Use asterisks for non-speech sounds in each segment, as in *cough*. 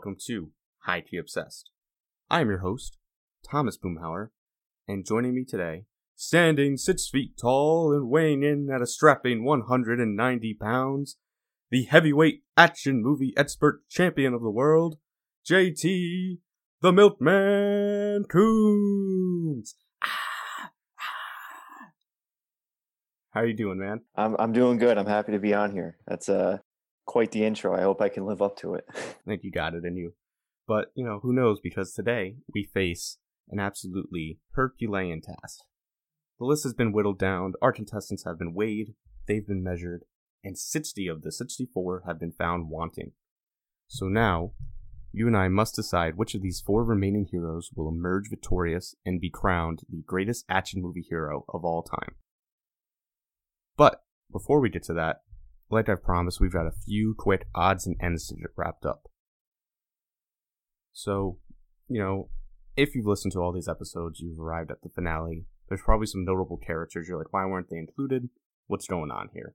Welcome to High Tea Obsessed. I am your host, Thomas Boomhauer, and joining me today, standing six feet tall and weighing in at a strapping 190 pounds, the heavyweight action movie expert champion of the world, JT, the Milkman Coons. Ah, ah. How are you doing, man? I'm I'm doing good. I'm happy to be on here. That's uh quite the intro. I hope I can live up to it. *laughs* I think you got it in you. But, you know, who knows because today we face an absolutely Herculean task. The list has been whittled down, our contestants have been weighed, they've been measured, and 60 of the 64 have been found wanting. So now, you and I must decide which of these four remaining heroes will emerge victorious and be crowned the greatest action movie hero of all time. But before we get to that, like I promised, we've got a few quick odds and ends to get wrapped up. So, you know, if you've listened to all these episodes, you've arrived at the finale. There's probably some notable characters. You're like, why weren't they included? What's going on here?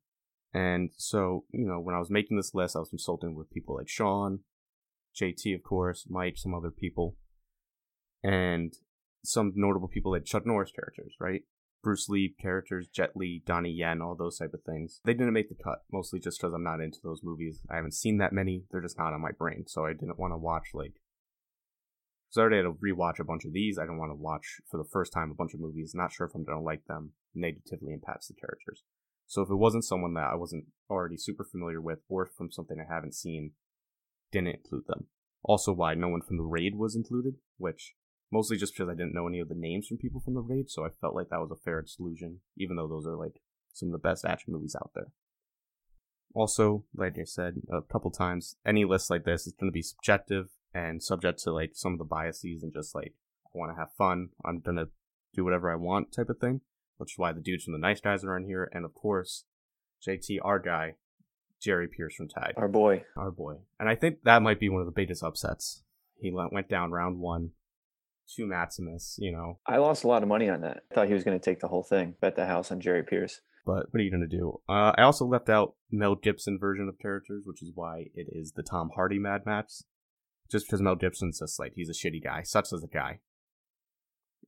And so, you know, when I was making this list, I was consulting with people like Sean, JT, of course, Mike, some other people, and some notable people like Chuck Norris characters, right? Bruce Lee characters, Jet Li, Donnie Yen, all those type of things. They didn't make the cut, mostly just because I'm not into those movies. I haven't seen that many. They're just not on my brain, so I didn't want to watch like. So I already had to rewatch a bunch of these. I didn't want to watch for the first time a bunch of movies. Not sure if I'm gonna like them. Negatively impacts the characters. So if it wasn't someone that I wasn't already super familiar with, or from something I haven't seen, didn't include them. Also, why no one from the raid was included, which mostly just because I didn't know any of the names from people from the raid, so I felt like that was a fair exclusion, even though those are like some of the best action movies out there. Also, like I said a couple times, any list like this is going to be subjective and subject to like some of the biases and just like I want to have fun. I'm going to do whatever I want type of thing, which is why the dudes from the nice guys are in here, and of course, JT, our guy, Jerry Pierce from Tide, Our boy. our boy, and I think that might be one of the biggest upsets. He went went down round one to Maximus, you know. I lost a lot of money on that. I thought he was going to take the whole thing. Bet the house on Jerry Pierce. But what are you gonna do? Uh, I also left out Mel Gibson version of characters, which is why it is the Tom Hardy Mad Max. Just because Mel Gibson's just like he's a shitty guy, such as a guy.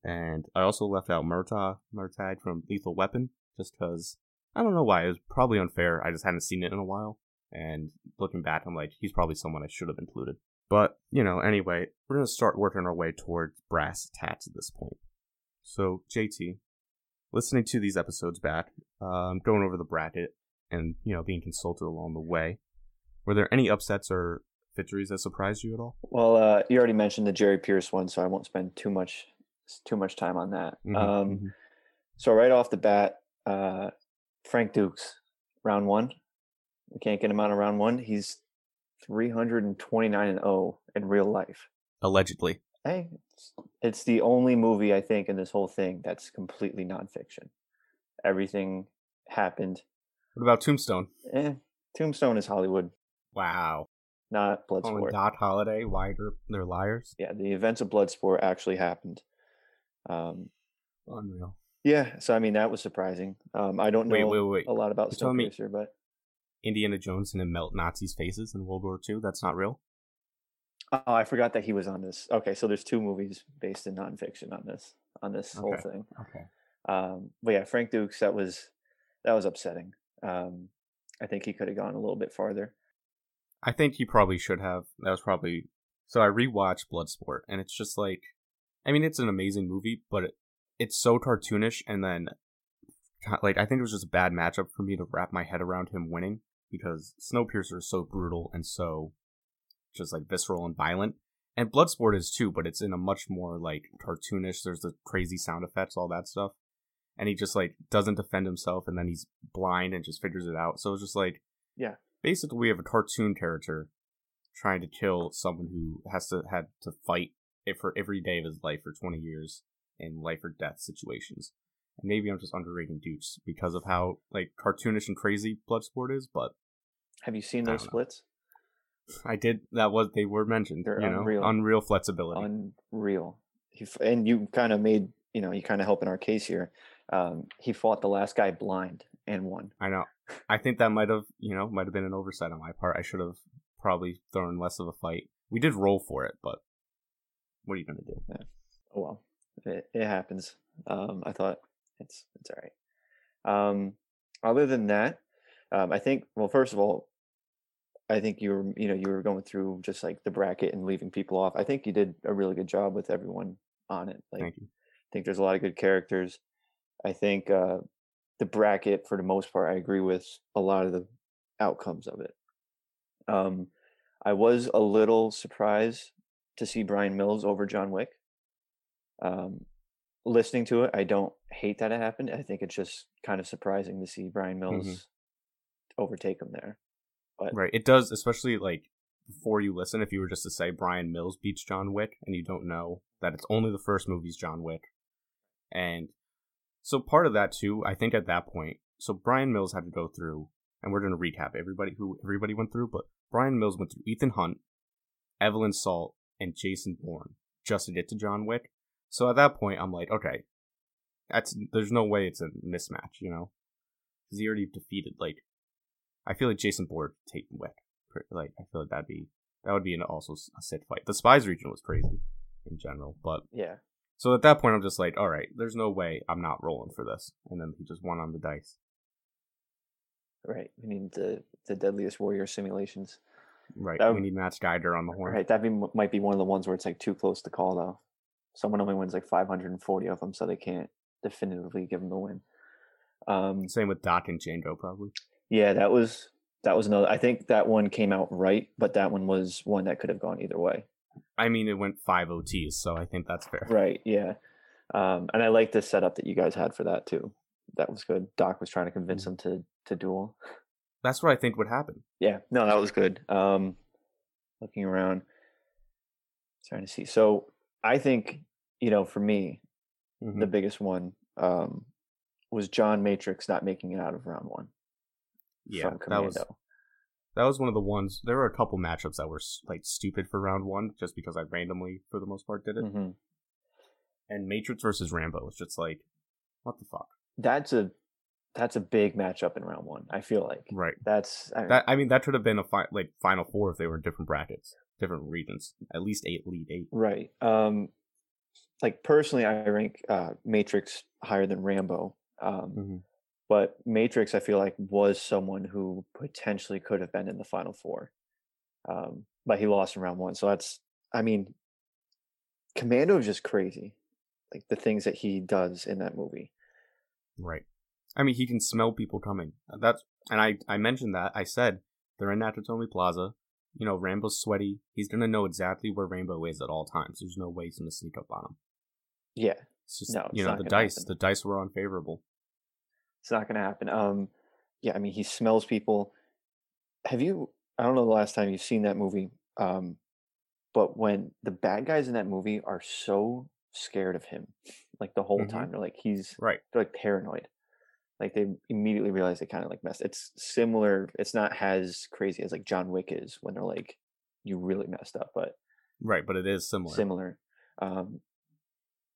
And I also left out Murtaugh Murtagh from Lethal Weapon, just because I don't know why. It was probably unfair. I just hadn't seen it in a while, and looking back, I'm like, he's probably someone I should have included. But, you know, anyway, we're going to start working our way towards brass tats at this point. So, JT, listening to these episodes back, um, going over the bracket, and, you know, being consulted along the way, were there any upsets or victories that surprised you at all? Well, uh, you already mentioned the Jerry Pierce one, so I won't spend too much too much time on that. Mhm, um, mhm. So right off the bat, uh, Frank Dux, round one. We can't get him out of round one. He's 329 and 0 in real life. Allegedly. Hey, it's, it's the only movie I think in this whole thing that's completely nonfiction. Everything happened. What about Tombstone? Eh, Tombstone is Hollywood, Wow. not Oh, Bloodsport. Doc Holliday, wider they're liars? yeah, the events of Bloodsport actually happened. Um, Unreal. yeah, so I mean that was surprising. Um, I don't know Wait, wait, wait. a lot about You're Snowpiercer, but Indiana Jones didn't melt Nazis' faces in World War II? That's not real? oh, I forgot that he was on this. Okay, so there's two movies based in nonfiction on this on this whole thing. Okay. Um, but yeah, Frank Dux, that was that was upsetting. Um, I think he could have gone a little bit farther. I think he probably should have. That was probably. So I rewatched Bloodsport, and it's just like. I mean, it's an amazing movie, but it, it's so cartoonish, and then. Like, I think it was just a bad matchup for me to wrap my head around him winning, because Snowpiercer is so brutal and so. just like visceral and violent. And Bloodsport is too, but it's in a much more like cartoonish. There's the crazy sound effects, all that stuff. And he just like doesn't defend himself, and then he's blind and just figures it out. So it's just like, Yeah. basically we have a cartoon character trying to kill someone who has to had to fight it for every day of his life for 20 years in life or death situations. And maybe I'm just underrating Dux because of how like cartoonish and crazy Bloodsport is, but Have you seen those splits? I did that was they were mentioned, They're you know, unreal. unreal flexibility. Unreal. And you kind of made you know you kind of help in our case here. Um, he fought the last guy blind and won. I know. I think that might have, you know, might have been an oversight on my part. I should have probably thrown less of a fight. We did roll for it, but what are you gonna do? Oh well, it, it happens. Um, I thought it's it's all right. Um, other than that, um, I think well, first of all, I think you were you know you were going through just like the bracket and leaving people off. I think you did a really good job with everyone on it. Like, Thank you. I think there's a lot of good characters. I think uh, the bracket, for the most part, I agree with a lot of the outcomes of it. Um, I was a little surprised to see Brian Mills over John Wick. Um, listening to it, I don't hate that it happened. I think it's just kind of surprising to see Brian mm-hmm. Mills overtake him there. But Right. It does, especially like before you listen, if you were just to say Brian Mills beats John Wick and you don't know that it's only the first movie's John Wick. And so part of that too, I think at that point, so Brian Mills had to go through, and we're gonna recap everybody who everybody went through, but Brian Mills went through Ethan Hunt, Evelyn Salt, and Jason Bourne just to get to John Wick. So at that point, I'm like, okay, that's there's no way it's a mismatch, you know, because he already defeated like I feel like Jason Bourne take Wick. Like I feel like that'd be that would be an also a sit fight. The spies region was crazy in general, but yeah, so at that point I'm just like, all right, there's no way I'm not rolling for this. And then he just won on the dice. right. We need the the deadliest warrior simulations. Right, we need Matt Geiger on the horn. Right, that be, might be one of the ones where it's like too close to call though. Someone only wins like 540 of them, so they can't definitively give them the win. Um, Same with Doc and Django, probably. yeah, that was that was another. I think that one came out right, but that one was one that could have gone either way. I mean, it went five OTs, so I think that's fair. Right. Yeah. Um, and I like the setup that you guys had for that too. That was good. Doc was trying to convince Mm. him to to duel. That's what I think would happen. Yeah, no, that was good. Um, looking around, trying to see. So I think you know, for me, Mhm. the biggest one um, was John Matrix not making it out of round one Yeah, that was that was one of the ones. There were a couple matchups that were like stupid for round one, just because I randomly, for the most part, did it. hmm And Matrix versus Rambo was just like, what the fuck? That's a that's a big matchup in round one. I feel like Right. that's I, That I mean, that should have been a fi- like final four if they were in different brackets, different regions. At least eight lead eight. right. Um, like personally, I rank uh, Matrix higher than Rambo. Um, Mhm. but Matrix, I feel like was someone who potentially could have been in the final four, um, but he lost in round one. So that's, I mean, Commando is just crazy, like the things that he does in that movie. Right. I mean, he can smell people coming. That's and I I mentioned that. I said they're in Nakatomi Plaza. You know, Rambo's sweaty. He's gonna know exactly where Rambo is at all times. There's no way he's gonna sneak up on him. Yeah, It's just No, it's you know the dice. happen. The dice were unfavorable. it's not to happen. Um, yeah, I mean, he smells people. Have you? I don't know the last time you've seen that movie, um, but when the bad guys in that movie are so scared of him, like the whole Mhm. time, they're like he's Right. they're like paranoid. Like they immediately realize they kind of like messed. It's similar. It's not as crazy as like John Wick is when they're like, you really messed up, but Right, but it is similar. similar. Um,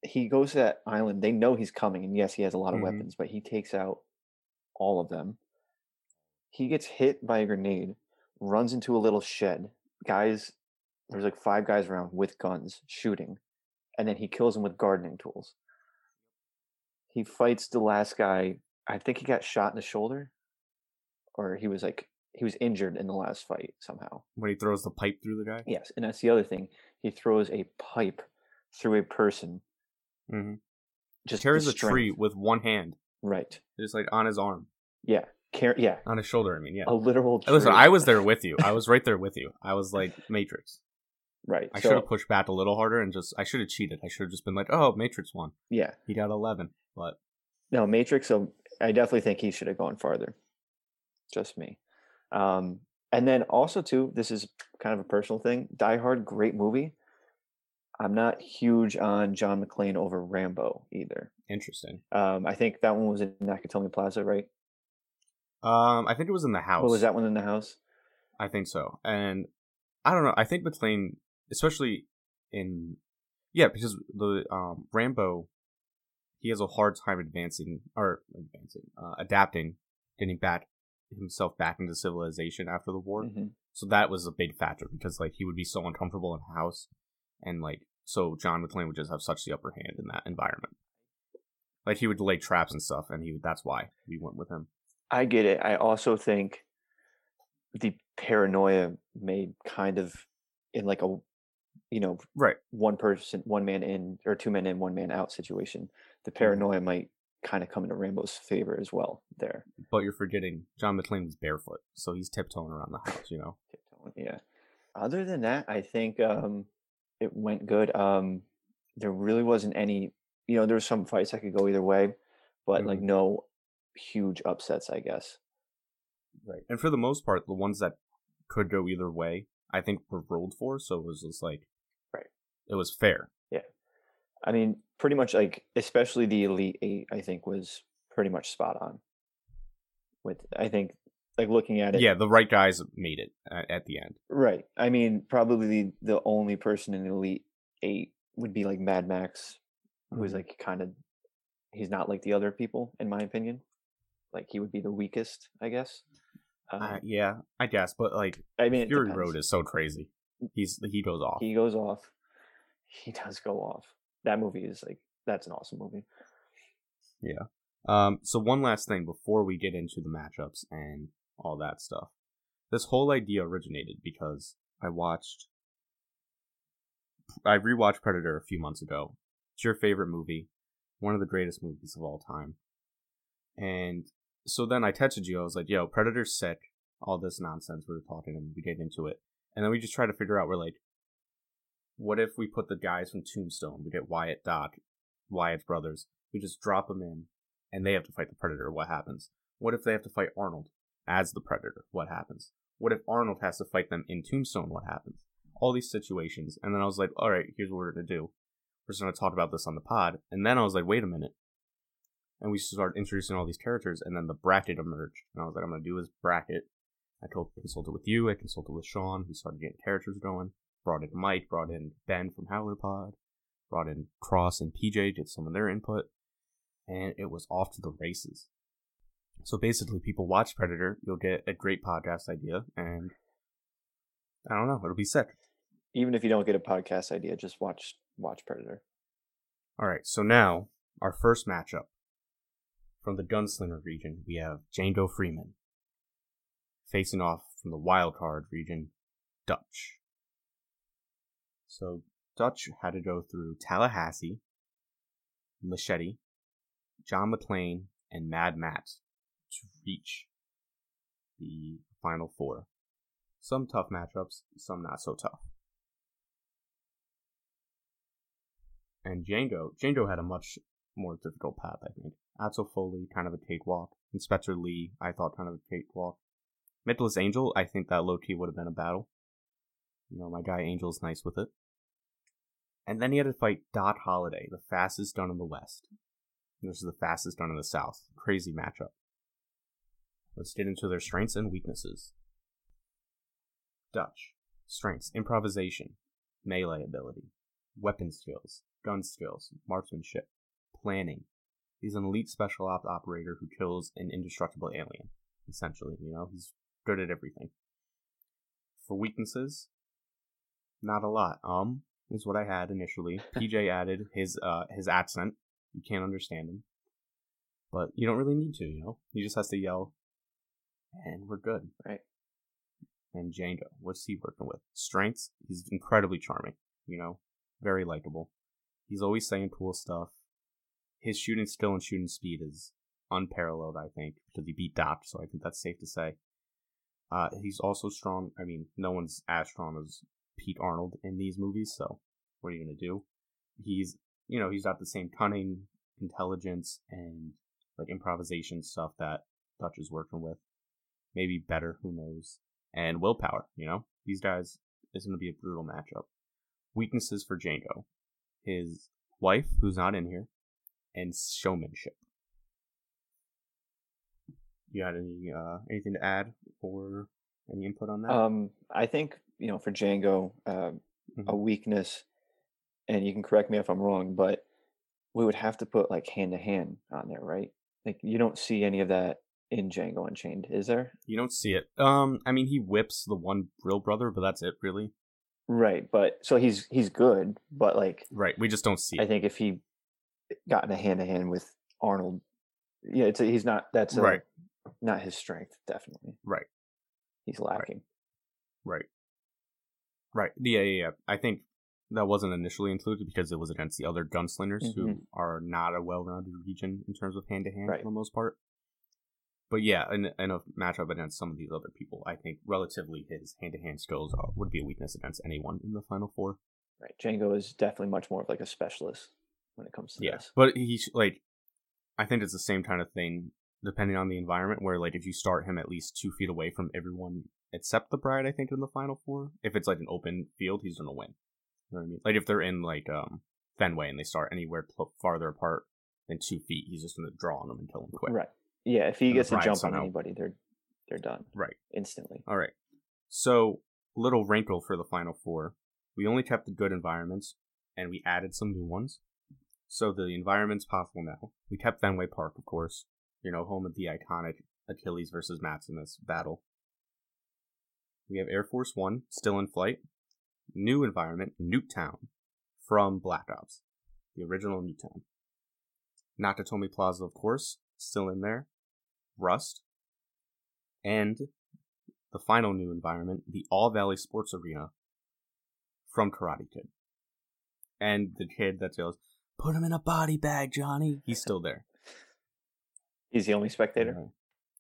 he goes to that island. They know he's coming, and yes, he has a lot of Mhm. weapons, but he takes out all of them. He gets hit by a grenade, runs into a little shed. Guys, there's like five guys around with guns shooting, and then he kills them with gardening tools. He fights the last guy. I think he got shot in the shoulder, or he was like he was injured in the last fight somehow. when he throws the pipe through the guy. Yes, and that's the other thing. He throws a pipe through a person. Mm-hmm. Just Carries the a tree with one hand, Right. just like on his arm, Yeah. Car- yeah. on his shoulder. I mean, yeah. A literal. Hey, Listen. I was there with you. *laughs* I was right there with you. I was like Matrix. Right. I so, should have pushed back a little harder and just I should have cheated. I should have just been like, oh, Matrix won. Yeah. He got eleven, but No, Matrix. So I definitely think he should have gone farther. Just me. Um, and then also too, this is kind of a personal thing. Die Hard, great movie. I'm not huge on John McClane over Rambo either. interesting. Um, I think that one was in Nakatomi Plaza, right? Um, I think it was in the house. What was that one in the house? I think so. And I don't know. I think McClane, especially in yeah, because the um Rambo, he has a hard time advancing or advancing, uh, adapting, getting back himself back into civilization after the war. hmm So that was a big factor because like he would be so uncomfortable in a house, and like so John would just have such the upper hand in that environment. Like he would lay traps and stuff, and he would, that's why we went with him. I get it. I also think the paranoia made kind of in like a you know Right. one person one man in or two men in one man out situation the Mm-hmm. paranoia might kind of come into rambo's favor as well there But you're forgetting John McClane was barefoot, so he's tiptoeing around the house. You know. tiptoeing, yeah other than that i think um it went good um there really wasn't any you know there was some fights that could go either way but like Mhm. no huge upsets i guess Right. And for the most part, the ones that could go either way, I think were rolled for, so it was just like. It was fair. Yeah, I mean, pretty much like, especially the Elite Eight, I think was pretty much spot on. With, I think, like looking at it, Yeah, the right guys made it at, at the end. right. I mean, probably the only person in the Elite Eight would be like Mad Max, who's Mhm. like kind of, he's not like the other people, in my opinion. Like he would be the weakest, I guess. Um, Uh, yeah, I guess, but like I mean, Fury. Road is so crazy. He's he goes off. He goes off. He does go off. That movie is like that's an awesome movie. Yeah. Um, so one last thing before we get into the matchups and all that stuff. This whole idea originated because I watched I rewatched Predator a few months ago. It's your favorite movie, one of the greatest movies of all time. And so then I texted you, I was like, yo, Predator's sick, all this nonsense we were talking and we get into it. And then we just try to figure out we're like, what if we put the guys from Tombstone, we get Wyatt Doc, Wyatt's brothers, we just drop them in and they have to fight the Predator, what happens? What if they have to fight Arnold as the Predator? What happens? What if Arnold has to fight them in Tombstone? What happens? All these situations. And then I was like, all right, here's what we're to do. We're just to talk about this on the pod. And then I was like, wait a minute. And we started introducing all these characters, and then the bracket emerged. And I was like, I'm to do this bracket. I consulted with you, I consulted with Sean. We started getting characters going. Brought in Mike, brought in Ben from Howler Pod, brought in Cross and PJ, did some of their input and it was off to the races. So basically, people watch Predator, you'll get a great podcast idea, and I don't know, it'll be sick. Even if you don't get a podcast idea, just watch watch Predator. All right, so now our first matchup from the Gunslinger region, we have Django Freeman facing off from the wild card region, Dutch. So Dutch had to go through Tallahassee, Machete, John McClane, and Mad Max to reach the final four. Some tough matchups, some not so tough. And Django, Django had a much more difficult path, I think. Axel Foley, kind of a cakewalk. Inspector Lee, I thought kind of a cakewalk. Mythos Angel, I think that low key would have been a battle. You know, my guy Angel's nice with it. And then he had to fight Doc Holliday, the fastest gun in the West. This is the fastest gun in the South. Crazy matchup. Let's get into their strengths and weaknesses. Dutch. Strengths improvisation, melee ability, weapon skills, gun skills, marksmanship, planning. He's an elite special ops operator who kills an indestructible alien, essentially. You know, he's good at everything. For weaknesses, not a lot. Um, is what I had initially. *laughs* PJ added his uh his accent. You can't understand him. But you don't really need to, you know? He just has to yell and we're good. Right. And Django, what's he working with? Strengths, he's incredibly charming, you know, very likable. He's always saying cool stuff. His shooting skill and shooting speed is unparalleled, I think, because he beat Doc, so I think that's safe to say. Uh, he's also strong. I mean, no one's as strong as Pete Arnold in these movies, so what are you gonna do? He's, you know, he's got the same cunning, intelligence, and like improvisation stuff that Dutch is working with. Maybe better, who knows? And willpower, you know? These guys is gonna be a brutal matchup. Weaknesses for Django. His wife, who's not in here, and showmanship. You got any uh anything to add or any input on that? Um, I think you know for Django, uh, a Mhm. weakness, and you can correct me if I'm wrong, but we would have to put like hand to hand on there, right? Like you don't see any of that in Django Unchained, is there? You don't see it. Um, I mean, he whips the one real brother, but that's it, really. Right, but so he's he's good, but like Right. We just don't see I it. think if he got in a hand to hand with Arnold, yeah, it's a, he's not that's a, Right. not his strength. Definitely, Right. he's lacking. Right. Right. Yeah, yeah, yeah. I think that wasn't initially included because it was against the other gunslingers who Mhm. are not a well-rounded region in terms of hand-to-hand Right. for the most part. But yeah, in, in a matchup against some of these other people, I think relatively his hand-to-hand skills are, would be a weakness against anyone in the final four. Right, Django is definitely much more of like a specialist when it comes to Yeah, this. but he sh- like, I think it's the same kind of thing depending on the environment. Where like if you start him at least two feet away from everyone except the bride, I think in the final four, if it's like an open field, he's gonna win. You know what I mean? Like if they're in like um Fenway and they start anywhere pl- farther apart than two feet, he's just gonna draw on them and kill them quick. Right, yeah, if he And gets a jump on anybody, they're they're done Right. instantly. All right. So little wrinkle for the final four. We only kept the good environments, and we added some new ones. So the environment's possible now. We kept Fenway Park, of course. You know, home of the iconic Achilles versus Maximus battle. We have Air Force One still in flight. New environment, Nuketown, from Black Ops, the original Nuketown. Nakatomi Plaza, of course, still in there. Rust, and the final new environment, the All Valley Sports Arena from Karate Kid. And the kid that yells, Put him in a body bag, Johnny. He's still there. He's the only spectator.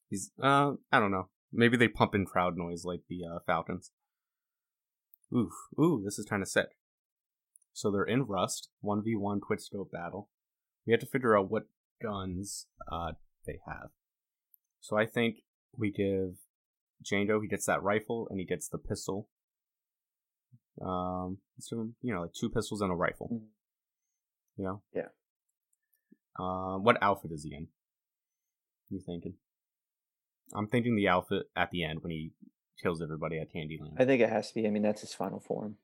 He's, uh, I don't know. Maybe they pump in crowd noise like the uh, Falcons. Oof. Ooh, this is kind of sick. So they're in Rust, 1v1 quick scope battle. We have to figure out what guns uh, they have. So I think we give Django, he gets that rifle and he gets the pistol. Um, so, you know, like two pistols and a rifle. Mhm. You know? Yeah. Um, what outfit is he in? You thinking? I'm thinking the outfit at the end when he kills everybody at Candyland. I think it has to be. I mean, that's his final form,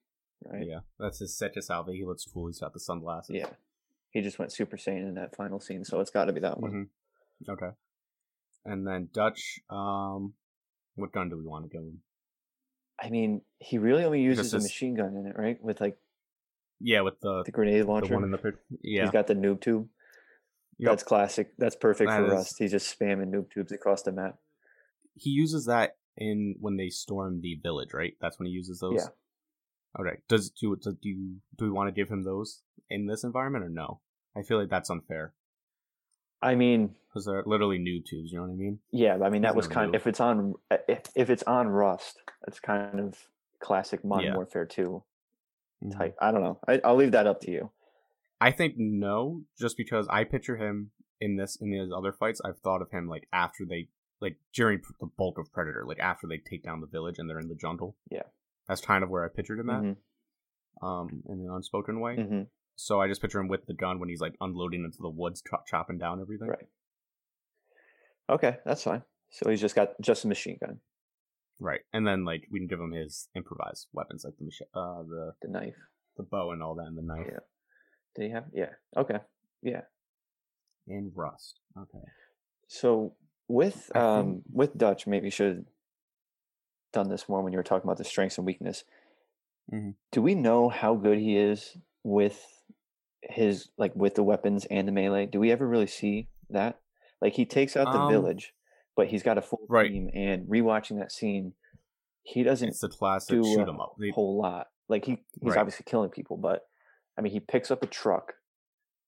right? Yeah, that's his Setis outfit. He looks cool. He's got the sunglasses. Yeah. He just went Super Saiyan in that final scene, so it's got to be that one. hmm Okay. And then Dutch. Um, what gun do we want to give him? I mean, he really only uses a machine gun in it, right? With like Yeah, with the the grenade the launcher. one in the. Yeah, He's got the noob tube. Yep. That's classic. That's perfect That for is- Rust. He's just spamming noob tubes across the map. He uses that in when they storm the village, right? That's when he uses those. Yeah. Okay. Does do do do you, do we want to give him those in this environment or no? I feel like that's unfair I mean, because they're literally noob tubes. You know what I mean? yeah, I mean that was no kind. noob. If it's on, if, if it's on Rust, that's kind of classic Modern Yeah. Warfare Two Mhm. type. I don't know. I, I'll leave that up to you. I think no, just because I picture him in this in these other fights. I've thought of him like after they like during the bulk of Predator, like after they take down the village and they're in the jungle. Yeah. that's kind of where I pictured him at. Mhm, Um, in an unspoken way. mhm, So I just picture him with the gun when he's like unloading into the woods, chop- chopping down everything. Right. Okay, that's fine. So he's just got just a machine gun, Right, and then like we can give him his improvised weapons, like the machi- uh, the the knife. the bow and all that, and the knife Yeah. Did he have? Yeah. Okay. Yeah. and rust. Okay, So with um with Dutch, maybe you should have done this more when you were talking about the strengths and weakness. Mhm. Do we know how good he is with his like with the weapons and the melee? Do we ever really see that? Like he takes out the Um, village, but he's got a full right. team. And rewatching that scene, he doesn't it's the classic do shoot a 'em up. They- whole lot. Like he he's Right. obviously killing people, but I mean he picks up a truck,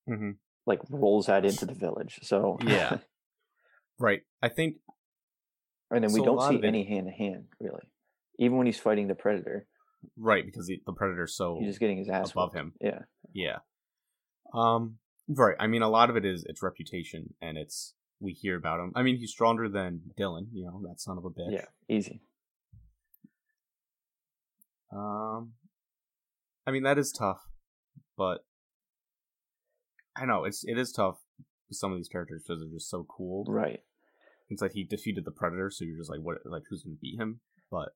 Mhm. like rolls that into the village. So Yeah. Right, I think and then we So a don't see any hand to hand really. Even when he's fighting the predator, right because the, the predator's so he's just getting his ass above him. Yeah, Yeah. Um. Right. I mean, a lot of it is its reputation, and it's we hear about him. I mean, he's stronger than Dillon. You know that son of a bitch. yeah, easy. Um. I mean, that is tough, but I know it's it is tough with some of these characters because they're just so cool. Right. It's like he defeated the predator, so you're just like, what? Like, who's gonna beat him? But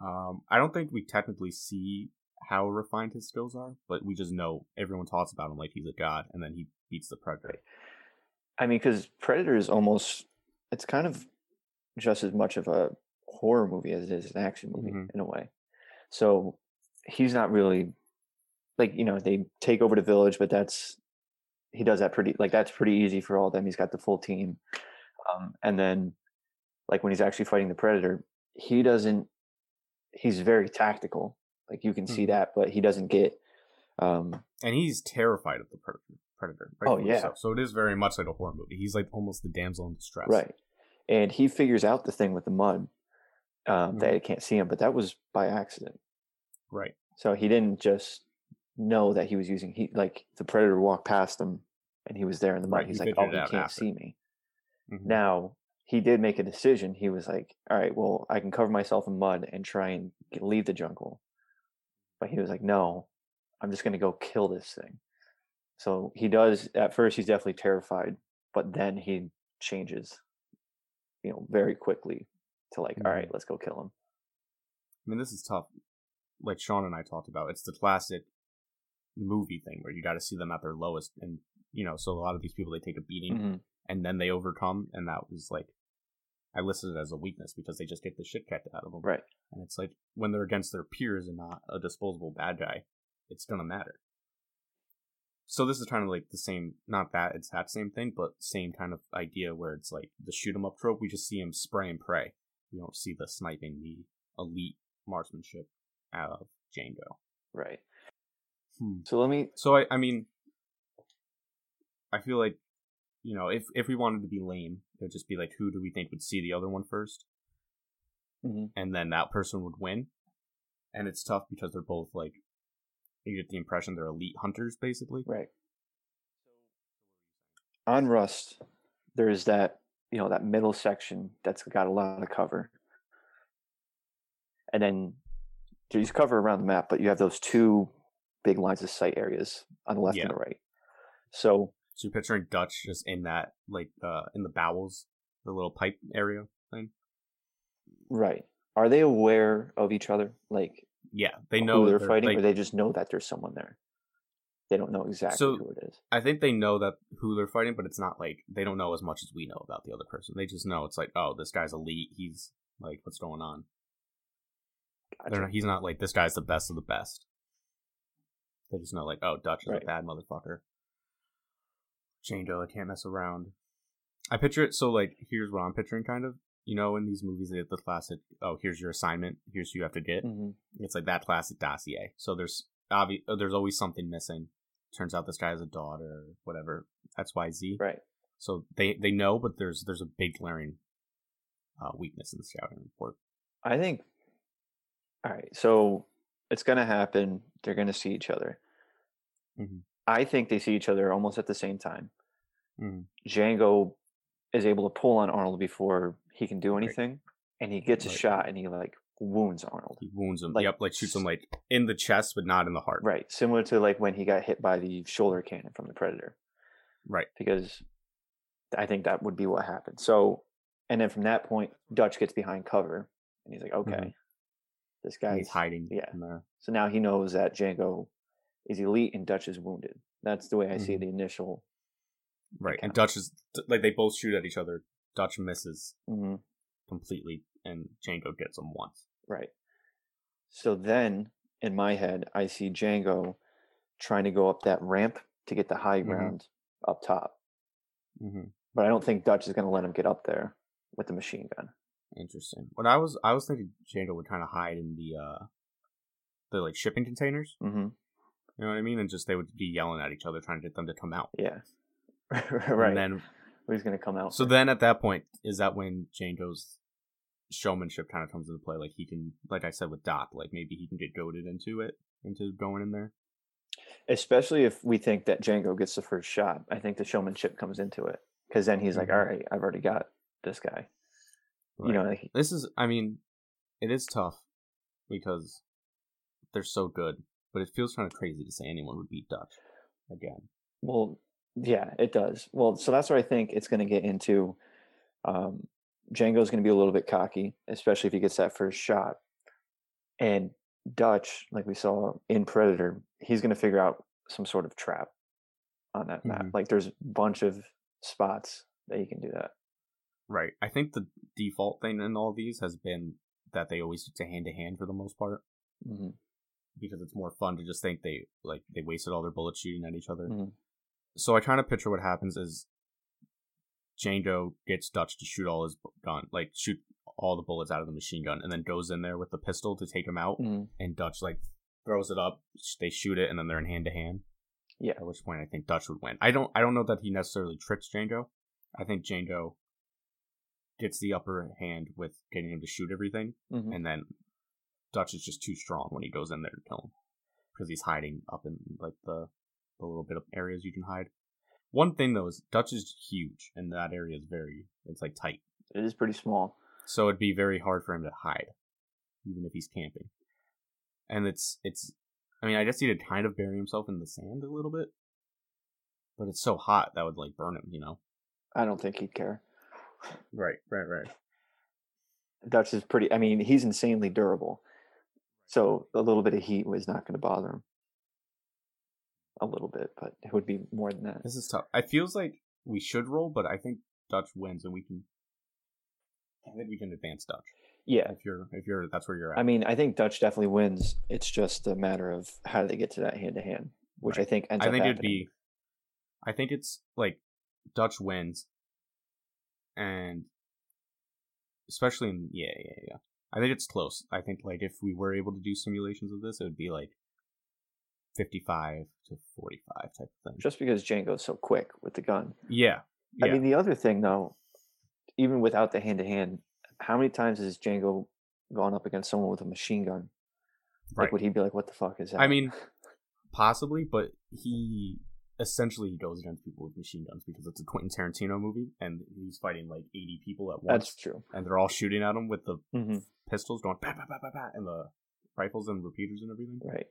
um, I don't think we technically see how refined his skills are, but we just know everyone talks about him like he's a god, and then he beats the predator. I mean, because Predator is almost it's kind of just as much of a horror movie as it is an action movie Mhm. in a way. So he's not really like you know they take over the village, but that's he does that pretty like that's pretty easy for all of them. He's got the full team, um, and then like when he's actually fighting the predator, he doesn't. He's very tactical. Like you can see Mhm. that, but he doesn't get. Um, and he's terrified of the predator. Predator. Oh, yeah. So. so it is very much like a horror movie. He's like almost the damsel in distress. Right. And he figures out the thing with the mud um, that Mhm. it can't see him, but that was by accident. Right. So he didn't just know that he was using he like the predator walked past him and he was there in the mud. Right, he He's like, oh, he out can't after. see me. Mhm. Now he did make a decision. He was like, all right, well, I can cover myself in mud and try and get, leave the jungle. But he was like, no, I'm just going to go kill this thing. So he does. At first, he's definitely terrified, but then he changes, you know, very quickly to like, all Mhm. right, let's go kill him. I mean, this is tough. Like Sean and I talked about, it's the classic movie thing where you got to see them at their lowest, and you know, so a lot of these people they take a beating Mhm. And then they overcome, and that was like, I listed it as a weakness because they just get the shit kicked out of them. Right. And it's like when they're against their peers and not a disposable bad guy, it's gonna matter. So this is kind of like the same, not that it's that same thing, but same kind of idea where it's like the shoot 'em up trope. We just see him spray and pray. We don't see the sniping, the elite marksmanship out of Django. Right. Hmm. So let me. So I, I mean, I feel like, you know, if if we wanted to be lame, it would just be like, who do we think would see the other one first, Mhm. and then that person would win. And it's tough because they're both like, you get the impression they're elite hunters, basically. Right. On Rust, there's that you know that middle section that's got a lot of cover, and then there's cover around the map, but you have those two big lines of sight areas on the left Yeah. and the right. So So you're picturing Dutch just in that, like, uh, in the bowels, the little pipe area thing. right, are they aware of each other? Like Yeah, they who know they're that fighting, like, or they just know that there's someone there. They don't know exactly So- who it is. I think they know that who they're fighting, but it's not like they don't know as much as we know about the other person. They just know it's like, oh, this guy's elite. He's like, what's going on? They're Gotcha. not, he's not like this guy's the best of the best. They just know like, oh, Dutch is Right. a bad motherfucker. Django, I can't mess around. I picture it so like here's what I'm picturing kind of. You know, in these movies they have the classic, oh, here's your assignment, here's who you have to get. Mhm. It's like that classic dossier. So there's obvi- uh, there's always something missing. Turns out this guy has a daughter or whatever. X Y Z. Right. So they they know, but there's there's a big glaring uh, weakness in the scouting report. I think. All right, so it's gonna happen. They're gonna see each other. Mhm. I think they see each other almost at the same time. Mhm. Django is able to pull on Arnold before he can do Right. anything, and he gets a shot and he like wounds Arnold. He wounds him. Like- yep, like shoots him like in the chest, but not in the heart. Right, similar to like when he got hit by the shoulder cannon from the Predator, Right. because I think that would be what happened. So, and then from that point, Dutch gets behind cover, and he's like, okay, Mhm. this guy's He's hiding. yeah. So now he knows that Django is elite and Dutch is wounded. That's the way I see Mhm. the initial. Right. And Dutch is like they both shoot at each other. Dutch misses hmm completely, and Django gets him once. Right. So then, in my head, I see Django trying to go up that ramp to get the high Mhm. ground up top, Mm-hmm. but I don't think Dutch is going to let him get up there with the machine gun. Interesting. What I was I was thinking Django would kind of hide in the uh the like shipping containers. hmm You know what I mean? And just they would be yelling at each other, trying to get them to come out. Yeah. *laughs* right. And then Who's going to come out? so then at that point is that when Django's showmanship kind of comes into play. Like he can, like I said with Doc, like maybe he can get goaded into it, into going in there. especially if we think that Django gets the first shot, I think the showmanship comes into it because then he's like, Mhm. "All right, I've already got this guy." You know, like, this is i mean it is tough because they're so good but it feels kind of crazy to say anyone would beat dutch again Well, yeah, it does. Well, so that's where I think it's going to get into. Um, Django's going to be a little bit cocky, especially if he gets that first shot. And Dutch, like we saw in Predator, he's going to figure out some sort of trap on that map. Mhm. Like there's a bunch of spots that he can do that. Right. I think the default thing in all these has been that they always do to hand to hand for the most part hmm because it's more fun to just think they like they wasted all their bullets shooting at each other. Mhm. So I kind of picture what happens is Django gets Dutch to shoot all his gun, like shoot all the bullets out of the machine gun, and then goes in there with the pistol to take him out, hmm and Dutch like throws it up. They shoot it, and then they're in hand to hand. Yeah. At which point I think Dutch would win. I don't. I don't know that he necessarily tricks Django. I think Django gets the upper hand with getting him to shoot everything, hmm and then Dutch is just too strong when he goes in there to kill him because he's hiding up in like the the little bit of areas you can hide. One thing though is Dutch is huge, and that area is very it's like tight, It is pretty small. so it'd be very hard for him to hide, even if he's camping. And it's it's, I mean, I guess he'd kind of bury himself in the sand a little bit, but it's so hot that would like burn him, you know? I don't think he'd care. Right, right, right. Dutch is pretty. I mean, he's insanely durable, so a little bit of heat was not going to bother him. A little bit, but it would be more than that. This is tough. It feels like we should roll, but I think Dutch wins, and we can. I think we can advance Dutch Yeah, if you're if you're that's where you're at. I mean, I think Dutch definitely wins. It's just a matter of how do they get to that hand to hand, which I think ends I up think it'd be. I think it's like Dutch wins, and especially in yeah yeah yeah. I think it's close. I think like if we were able to do simulations of this, it would be like fifty-five to forty-five type of thing. just because Django's so quick with the gun. yeah, yeah. I mean, the other thing though, even without the hand to hand, how many times has Django gone up against someone with a machine gun? Like, Right. would he be like, "What the fuck is that?" I mean, *laughs* possibly, but he essentially he goes against people with machine guns because it's a Quentin Tarantino movie, and he's fighting like eighty people at once, that's true. and they're all shooting at him with the hmm pistols going bah, bah, bah, bah, bah, and the rifles and repeaters and everything. Right.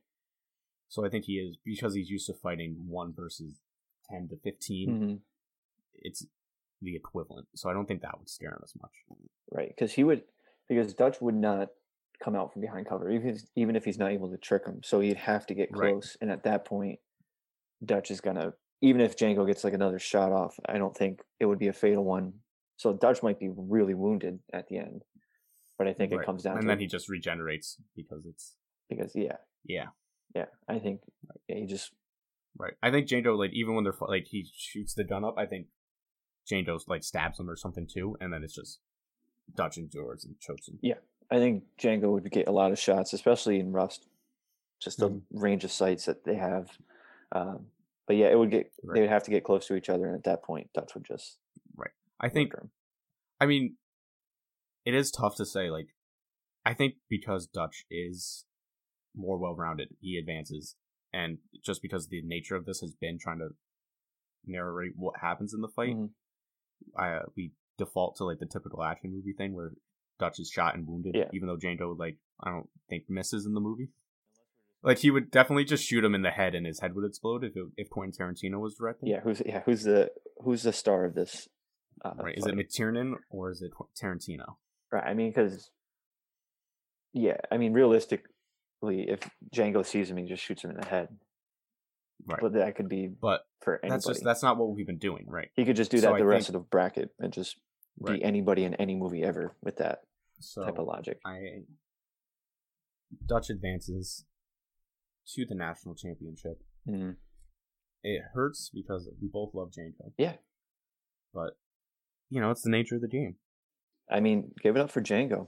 So I think he is because he's used to fighting one versus ten to 15 hmm It's the equivalent. So I don't think that would scare him as much. Right. Because he would, because Dutch would not come out from behind cover, even if, even if he's not able to trick him. So he'd have to get Right. close, and at that point, Dutch is gonna. Even if Django gets like another shot off, I don't think it would be a fatal one. So Dutch might be really wounded at the end, but I think it comes down and to then he just regenerates because it's because yeah, yeah yeah, I think he just right. I think Django like even when they're like he shoots the gun up, I think Django like stabs him or something too, and then it's just Dutch endures and chokes him. Yeah I think Django would get a lot of shots, especially in Rust. Just the Mhm. range of sights that they have. Um, but yeah, it would get Right. they would have to get close to each other, and at that point, Dutch would just right I think. I mean, it is tough to say. Like, I think because Dutch is more well rounded, he advances, and just because the nature of this has been trying to narrate what happens in the fight, Mhm. I, uh, we default to like the typical action movie thing where Dutch is shot and wounded, Yeah. even though Django like I don't think misses in the movie. Like he would definitely just shoot him in the head, and his head would explode if it, if Quentin Tarantino was directing. Yeah, who's yeah who's the who's the star of this? Uh, Right? Is it fight? McTiernan or is it Tarantino? Right? I mean, because yeah, I mean, realistically, if Django sees him, he just shoots him in the head. Right. But that could be But for anybody. that's just that's not what we've been doing, right? he could just do so that I the rest think- of the bracket and just Right. be anybody in any movie ever with that So type of logic. I Dutch advances to the national championship. Mhm. It hurts because we both love Django. Yeah. But you know, it's the nature of the game, I mean, give it up for Django.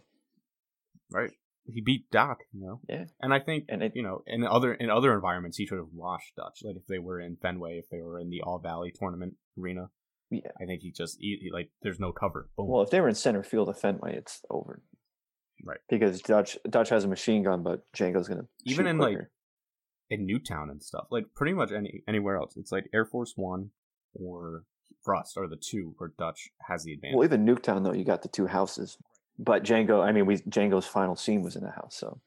right? He beat Doc, you know. Yeah. And I think And it- you know, in other in other environments he should have washed Dutch. Like if they were in Fenway, if they were in the All Valley tournament arena. Yeah. I think he just he, he, like there's no cover. Boom. Well, if they were in center field of Fenway, it's over. Right. Because Dutch Dutch has a machine gun, but Django's gonna Even in, like, in Nuketown and stuff. Like pretty much any anywhere else. It's like Air Force One or Rust are the two where Dutch has the advantage. well, even Nuketown though, you got the two houses. But Django, I mean, we Django's final scene was in the house, so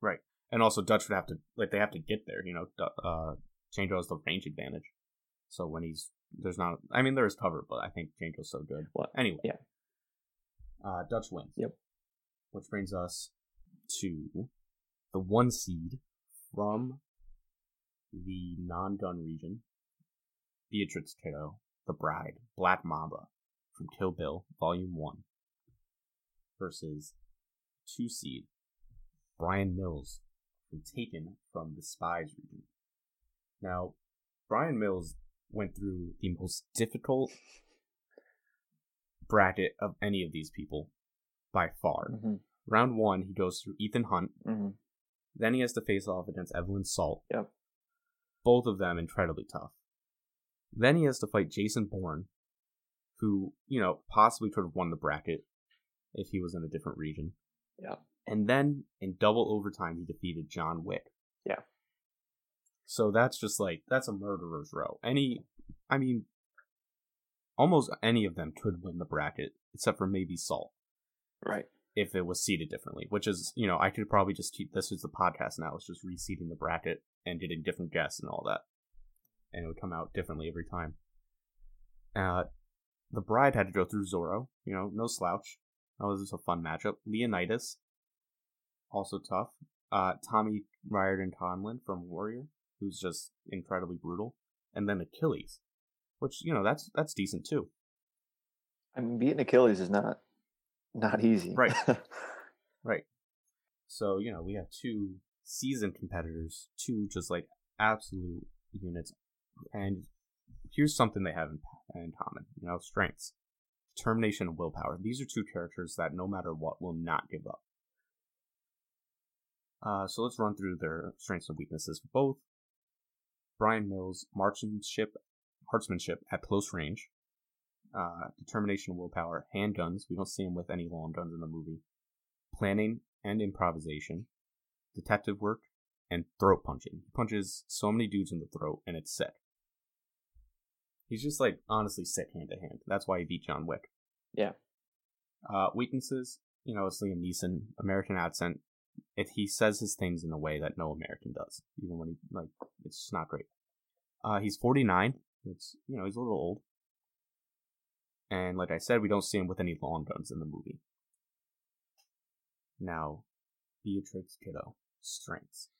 right. and also Dutch would have to like they have to get there. You know, uh, Django has the range advantage. So when he's there's not, I mean there is cover, but I think Django's so good. What? Anyway, Yeah. Uh, Dutch wins. Yep. Which brings us to the one seed from the non-gun region, Beatrix Kiddo, the bride, Black Mamba from Kill Bill Volume 1 versus 2 seed Bryan Mills from Taken from the Spies region. Now, Bryan Mills went through the most difficult *laughs* bracket of any of these people by far. Mm-hmm. Round one, he goes through Ethan Hunt. Mm-hmm. Then he has to face off against Evelyn Salt. Yep. Both of them incredibly tough. Then he has to fight Jason Bourne, who, you know, possibly could have won the bracket if he was in a different region. Yeah. And then in double overtime, he defeated John Wick. Yeah. So that's just like, that's a murderer's row. Any, I mean, almost any of them could win the bracket, except for maybe Salt Right. if it was seated differently, which is, you know, I could probably just keep this is the podcast now. It's just reseating the bracket and getting different guests and all that. And it would come out differently every time. Uh, the bride had to go through Zorro, you know, no slouch. That was just a fun matchup. Leonidas, also tough. Uh, Tommy Riordan Conlon from Warrior, who's just incredibly brutal. And then Achilles, which, you know, that's that's decent too. I mean, beating Achilles is not not easy. Right. *laughs* Right. So, you know, we have two seasoned competitors, two just like absolute units. And here's something they have in, in common, you know, strengths, determination, and willpower. These are two characters that no matter what will not give up. Uh, so let's run through their strengths and weaknesses for both. bryan Mills, marksmanship, marksmanship at close range, uh, determination, willpower, handguns. We don't see him with any long guns in the movie. Planning and improvisation, detective work, and throat punching. He punches so many dudes in the throat, and it's sick. He's just like honestly sick hand to hand. That's why he beat John Wick. Yeah. Uh, weaknesses, you know, it's Liam Neeson, American accent. If he says his things in a way that no American does, even when he like, it's just not great. Uh, he's 49, which you know he's a little old. And like I said, we don't see him with any long guns in the movie. Now, Beatrix Kiddo, strengths.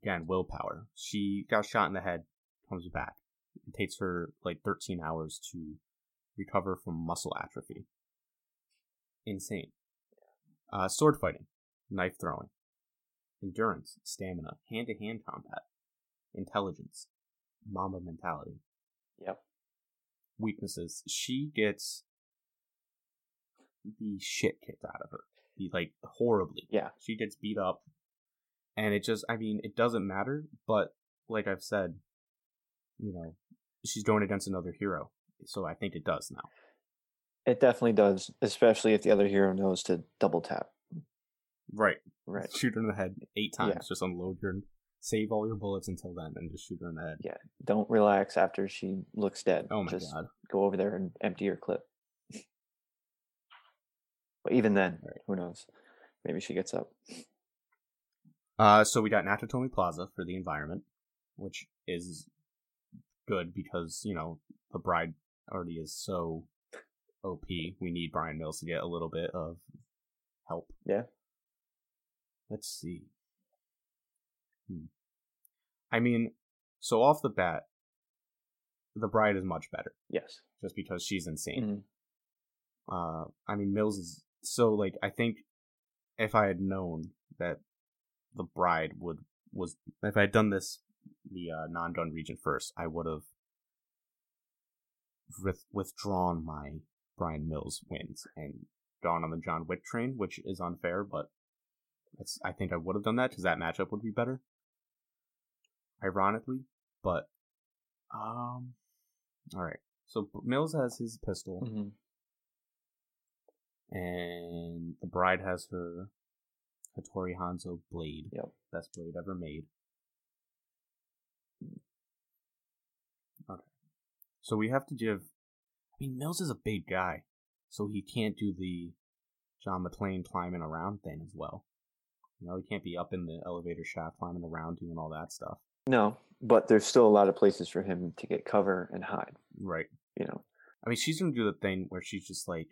Again, willpower. She got shot in the head, comes back. It takes her like 13 hours to recover from muscle atrophy. Insane. Uh, sword fighting, knife throwing, endurance, stamina, hand to hand combat, intelligence, mama mentality. Yep. Weaknesses. She gets the shit kicked out of her. The, like horribly. Yeah. She gets beat up. And it just I mean, it doesn't matter, but like I've said, you know, she's going against another hero. So I think it does now. It definitely does, especially if the other hero knows to double tap. Right. Right. *laughs* Shoot her in the head eight times. Yeah. Just unload your save all your bullets until then and just shoot her in the head. Yeah. Don't relax after she looks dead. Oh my Just god. go over there and empty your clip. *laughs* but even then, Right. who knows? Maybe she gets up. Uh, so we got Nakatomi Plaza for the environment, which is good because you know the bride already is so OP. We need Bryan Mills to get a little bit of help. Yeah. Let's see. Hmm. I mean, so off the bat, the bride is much better Yes. just because she's insane. Mhm. Uh, I mean, Mills is so like I think if I had known that the bride would was if I had done this the uh, non-gun region first, I would have with, withdrawn my Bryan Mills wins and gone on the John Wick train, which is unfair, but I think I would have done that because that matchup would be better. Ironically, but um, all right. So Mills has his pistol Mhm. and the bride has her Hattori Hanzo blade. Yep. Best blade ever made. Okay. So we have to give. I mean, Mills is a big guy, so he can't do the John McClane climbing around thing as well. You know, he can't be up in the elevator shaft climbing around doing all that stuff. No, but there's still a lot of places for him to get cover and hide. Right. You know. I mean, she's gonna do the thing where she's just like,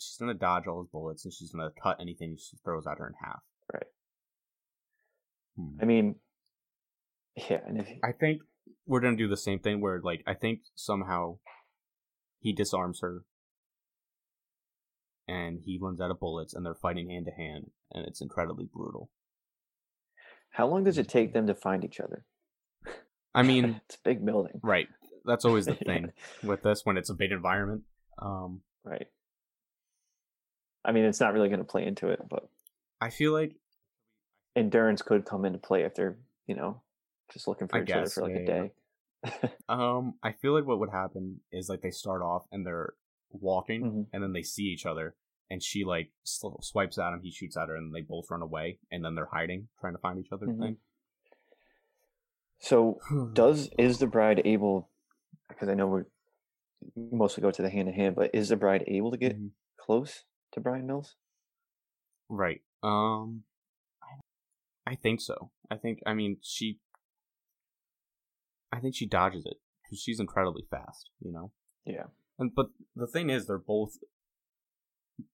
she's gonna dodge all his bullets and she's gonna cut anything he throws at her in half. Right. Hmm. I mean, yeah, and if I think we're gonna do the same thing where like I think somehow he disarms her and he runs out of bullets, and they're fighting hand to hand, and it's incredibly brutal. How long does it take them to find each other? I mean, *laughs* it's a big building. right? That's always the *laughs* thing with this when it's a big environment. Um, Right. I mean, it's not really going to play into it, but I feel like endurance could come into play if they're, you know, just looking for I each other for like yeah, a day. *laughs* Um, I feel like what would happen is like they start off and they're walking, Mhm. and then they see each other, and she like sl- swipes at him, he shoots at her, and they both run away, and then they're hiding, trying to find each other. Mhm. So, does *sighs* is the bride able? Because I know we're mostly go to the hand in hand, but is the bride able to get Mhm. close to Bryan Mills? right? Um, I- I think so. I think. I mean, she. I think she dodges it because she's incredibly fast. You know. Yeah. And but the thing is, they're both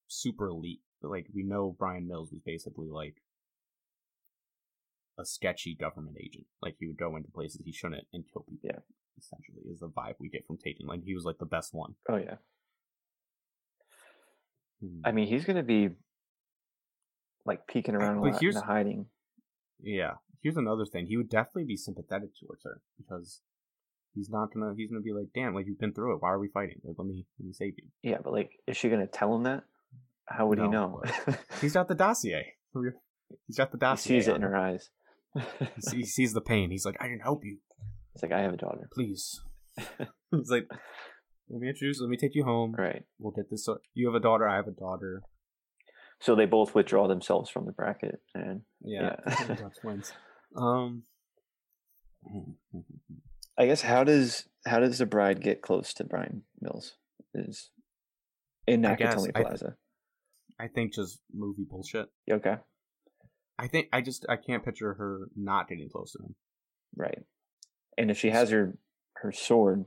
super elite. Like we know, Bryan Mills was basically like a sketchy government agent. Like he would go into places he shouldn't and kill people. Yeah. essentially is the vibe we get from Taken. Like he was like the best one. Oh yeah. Hmm. I mean, he's going to be like peeking around a lot here's- hiding. Yeah. Here's another thing. He would definitely be sympathetic towards her because he's not gonna. He's gonna be like, "Damn, like you've been through it. Why are we fighting? Like, let me let me save you." Yeah, but like, is she going to tell him that? How would he know? *laughs* He's got the dossier. *laughs* He's got the dossier. he sees it in her eyes. He sees the pain. He's like, "I can help you." He's like I have a daughter. please. *laughs* He's like, let me introduce, let me take you home. Right. We'll get this. You have a daughter, I have a daughter. So they both withdraw themselves from the bracket, and Yeah, Yeah. We got twins. Um, I guess how does how does the bride get close to Bryan Mills? Is in I Nakatomi I Plaza. I think just movie bullshit. okay. I think I just I can't picture her not getting close to him. Right. And if she has her her sword,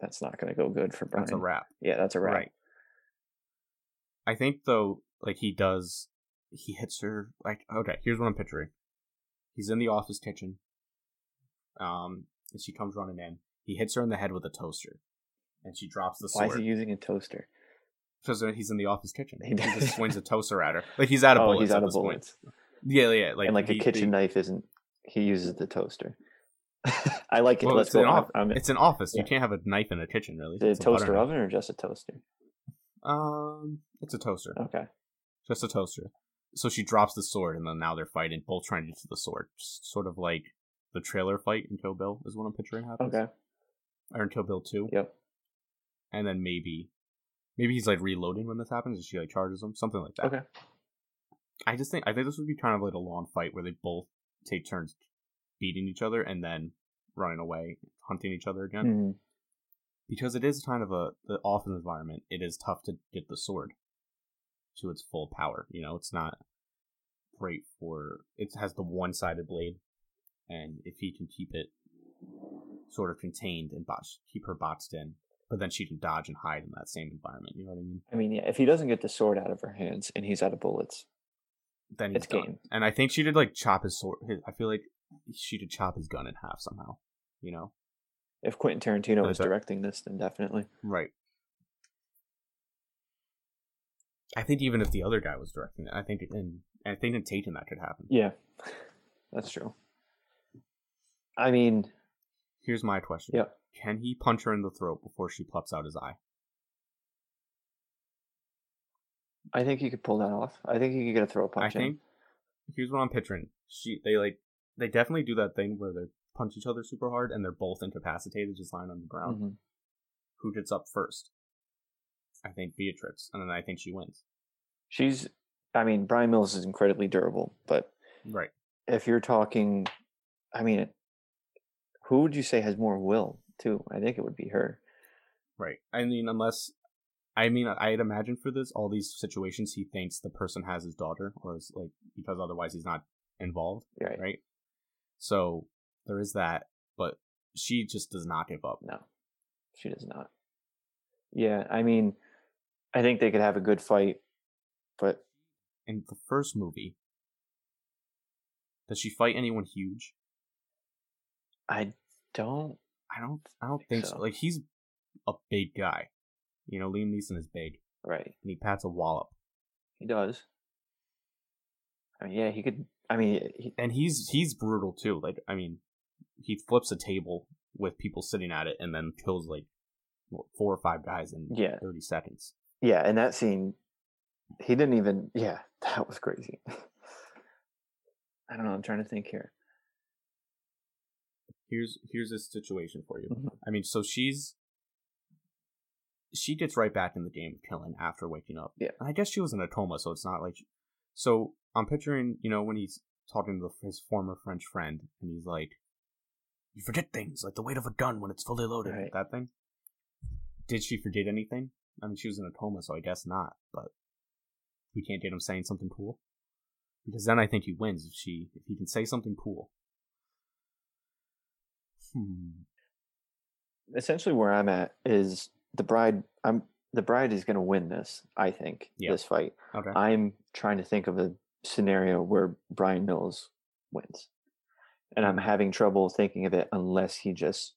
that's not going to go good for Bryan. That's a wrap. Yeah, that's a wrap. Right. I think though, like he does, he hits her. Like okay, here's what I'm picturing. He's in the office kitchen. Um, and she comes running in. He hits her in the head with a toaster, and she drops the Why sword. is he using a toaster? Because he's in the office kitchen. He He, just swings a toaster at her. Like he's out of oh, bullets. he's at out of this point. bullets. Yeah, yeah. Like and like he- a kitchen they- knife isn't. He uses the toaster. *laughs* I like it. Well, Let's it's go. an I'm- I'm- It's an office. You can't have a knife in a kitchen, really. is it a toaster knife. oven or just a toaster? Um, it's a toaster. Okay. Just a toaster. So she drops the sword, and then now they're fighting, both trying to get to the sword. Just sort of like the trailer fight in Kill Bill is what I'm picturing happens. Okay. Or in Kill Bill 2. Yep. And then maybe, maybe he's like reloading when this happens, and she like charges him, something like that. Okay. I just think I think this would be kind of like a long fight where they both take turns beating each other and then running away, hunting each other again. Mhm. Because it is kind of a the office environment. It is tough to get the sword to its full power. You know, it's not great for. It has the one sided blade, and if he can keep it sort of contained and box, keep her boxed in, but then she can dodge and hide in that same environment. You know what I mean? I mean, yeah. If he doesn't get the sword out of her hands and he's out of bullets, Then he's It's done. game. And I think she did like chop his sword. His, I feel like she could chop his gun in half somehow. You know? if Quentin Tarantino was directing this, then definitely. Right. I think even if the other guy was directing it, I think in I think in Taken that could happen. Yeah, that's true. I mean, Here's my question: yeah. Can he punch her in the throat before she plucks out his eye? I think he could pull that off. I think he could get a throw I punch in. I think. Here's what I'm picturing: she they like they definitely do that thing where they punch each other super hard and they're both incapacitated, just lying on the ground. Mhm. Who gets up first? I think Beatrix, and then I think she wins. She's, I mean, Bryan Mills is incredibly durable, but Right. if you're talking, I mean, who would you say has more will too? I think it would be her. Right. I mean, unless I mean, I'd imagine for this, all these situations, he thinks the person has his daughter, or is like because otherwise he's not involved, Right. right? So there is that, but she just does not give up. No, she does not. Yeah, I mean, I think they could have a good fight, but In the first movie, does she fight anyone huge? I don't. I don't. I don't Think think so. so. Like he's a big guy. You know, Liam Neeson is big. Right. and he pats a wallop. He does. I mean, yeah, he could. I mean, he, And he's he's brutal too. Like I mean, he flips a table with people sitting at it and then kills like what, four or five guys in Yeah. thirty seconds. Yeah, in that scene, he didn't even. Yeah, *laughs* that was crazy. I don't know. I'm trying to think here. Here's here's a situation for you. Mhm. I mean, so she's she gets right back in the game of killing after waking up. Yeah. And I guess she was in a coma, so it's not like. So I'm picturing, you know, when he's talking to his former French friend, and he's like, "You forget things like the weight of a gun when it's fully loaded." Right. That thing. Did she forget anything? I mean, she was in a coma, so I guess not. But we can't get him saying something cool, because then I think he wins if she if he can say something cool. Hmm. Essentially, where I'm at is the bride. I'm the bride is going to win this. I think Yeah. this fight. Okay. I'm trying to think of a scenario where Bryan Mills wins, and I'm having trouble thinking of it unless he just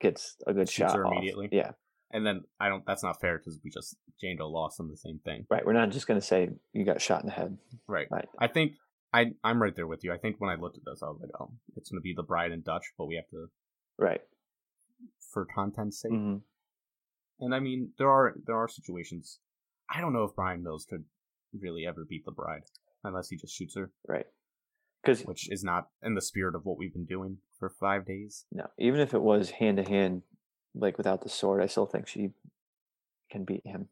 gets a good Shoots shot immediately? Yeah, And then I don't. That's not fair because we just Jane Doe lost on the same thing. right. We're not just going to say you got shot in the head. Right. Right. I think I I'm right there with you. I think when I looked at this, I was like, oh, it's gonna be the bride and Dutch, but we have to Right. for content's sake. hmm And I mean, there are there are situations. I don't know if Bryan Mills could really ever beat the bride unless he just shoots her, Right. Because which is not in the spirit of what we've been doing for five days. no, even if it was hand to hand, like without the sword, I still think she can beat him.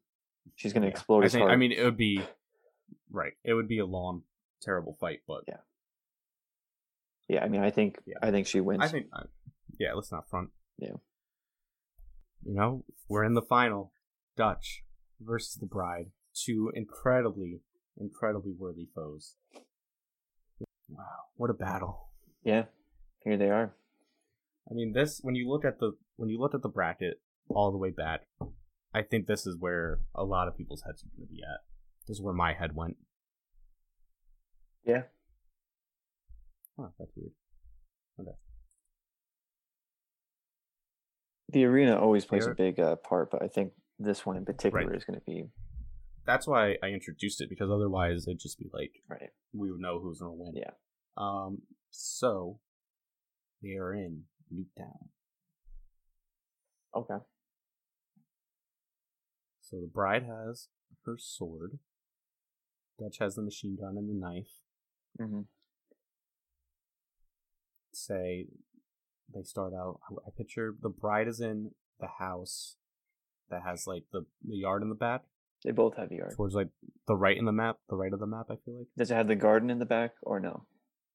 She's going to Yeah. explode I his think. heart. I mean, it would be right. It would be a long, terrible fight, but Yeah. yeah. I mean, I think Yeah. I think she wins. I think, uh, yeah, let's not front. Yeah. You know, we're in the final. Dutch versus the Bride. Two incredibly, incredibly worthy foes. Wow, what a battle! Yeah. Here they are. I mean, this when you look at the when you look at the bracket all the way back, I think this is where a lot of people's heads are going to be at. This is where my head went. Yeah. Huh, that's weird. Okay. The arena always plays a big uh, part, but I think this one in particular Right. is going to be That's why I introduced it because otherwise it'd just be like right. we would know who's gonna win. Yeah. Um. So they are in Nuketown. Okay. So the bride has her sword. Dutch has the machine gun and the knife. hmm Say they start out. I- picture the bride is in the house that has like the the yard in the back, They both have yard. towards like the right in the map. The right of the map. I feel like. Does it have the garden in the back or no?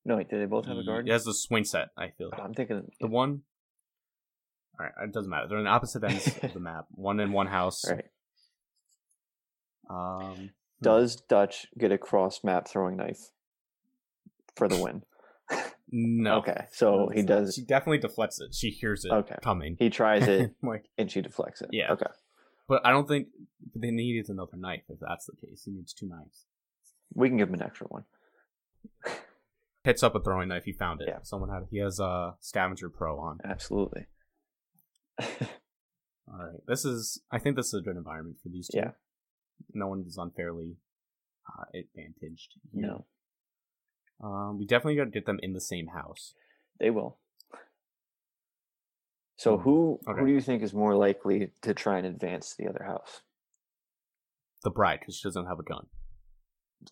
No, wait. Do they both have a garden? It has the swing set. I feel Oh. I'm thinking. The one. All right, it doesn't matter. They're on opposite ends of the *laughs* map. One in one house. Right. Um. Does Dutch get a cross map throwing knife for the win? *laughs* No. Okay, so he does. She definitely deflects it. She hears it Okay. coming. He tries it *laughs* like, and she deflects it. Yeah. Okay. but I don't think they needed another knife. If that's the case, he needs two knives. We can give him an extra one. Picks up a throwing knife. He found it. Yeah. Someone had. He has a Scavenger Pro on. Absolutely. *laughs* All right. This is. I think this is a good environment for these two. Yeah. No one is unfairly uh, advantaged. here. no, Um. We definitely got to get them in the same house. they will. So Hmm, who okay. who do you think is more likely to try and advance the other house? The bride, because she doesn't have a gun.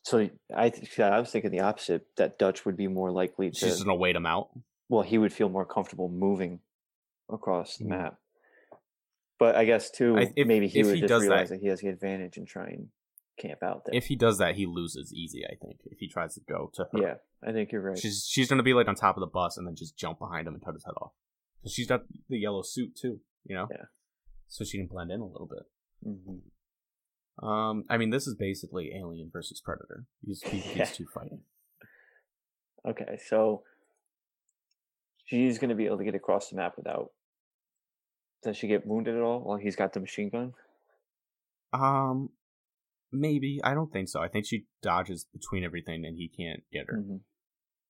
So I th- I was thinking the opposite that Dutch would be more likely She's to just gonna wait him out. well he would feel more comfortable moving across the Mm. map. But I guess too I- if- maybe he would he just does that- realize that. he has the advantage and try and camp out there. If he does that, he loses easy. I think if he tries to go to her. yeah, I think you're right. She's she's gonna be like on top of the bus and then just jump behind him and cut his head off. Because she's got the yellow suit too, you know. Yeah. So she can blend in a little bit. Mhm. Um, I mean, this is basically Alien versus Predator. These these, *laughs* Yeah. these two fighting. Okay, so she's going to be able to get across the map without. Does she get wounded at all while he's got the machine gun? Um, maybe I don't think so. I think she dodges between everything and he can't get her. Mhm.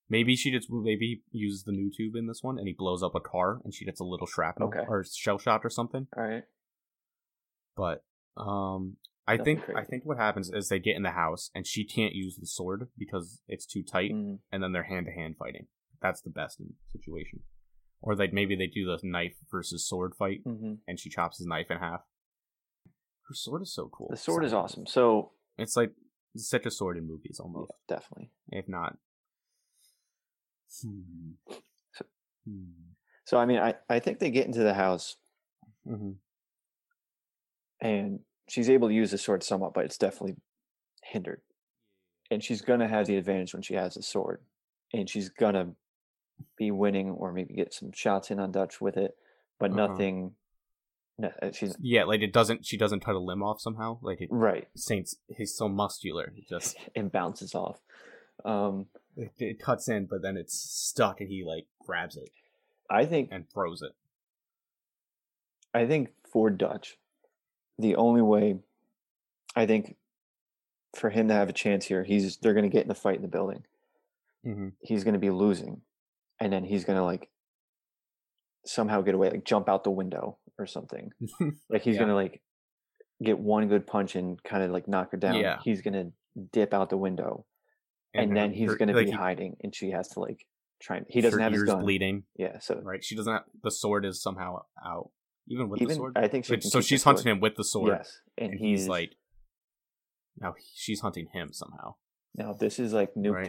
Maybe she just maybe he uses the noob tube in this one and he blows up a car and she gets a little shrapnel Okay. or shell shot or something. All right. But um, I Nothing think I think what happens is they get in the house and she can't use the sword because it's too tight, Mm, and then they're hand to hand fighting. That's the best in situation. Or like maybe they do the knife versus sword fight, mhm. and she chops his knife in half. Her sword is so cool. The sword is awesome. So It's like such a sword in movies, yeah, almost. definitely. If not. Hmm. So- Hmm. So I mean, I I think they get into the house Mhm. and she's able to use the sword somewhat, but it's definitely hindered. And she's gonna have the advantage when she has the sword, and she's gonna be winning or maybe get some shots in on Dutch with it, but Uh-huh. nothing. No, uh, she's Yeah, like it doesn't. She doesn't cut a limb off somehow. Like it, right. Saints, he's so muscular. It just *laughs* and bounces off. Um, it, it cuts in, but then it's stuck, and he like grabs it I think and throws it. I think for Dutch, the only way I think for him to have a chance here, he's they're gonna get in the fight in the building. Mm-hmm. He's gonna be losing, and then he's gonna like somehow get away, like jump out the window or something. *laughs* Like he's Yeah. gonna like get one good punch and kind of like knock her down. Yeah. He's gonna dip out the window, and, then he's gonna like, be he- hiding, and she has to like try. And, he doesn't her have his gun. bleeding. Yeah, so Right, she doesn't have the sword is somehow out, even with the sword. I think she so she's hunting sword. him with the sword, Yes, and, and he's, he's like, now he- she's hunting him somehow. Now, this is like Right.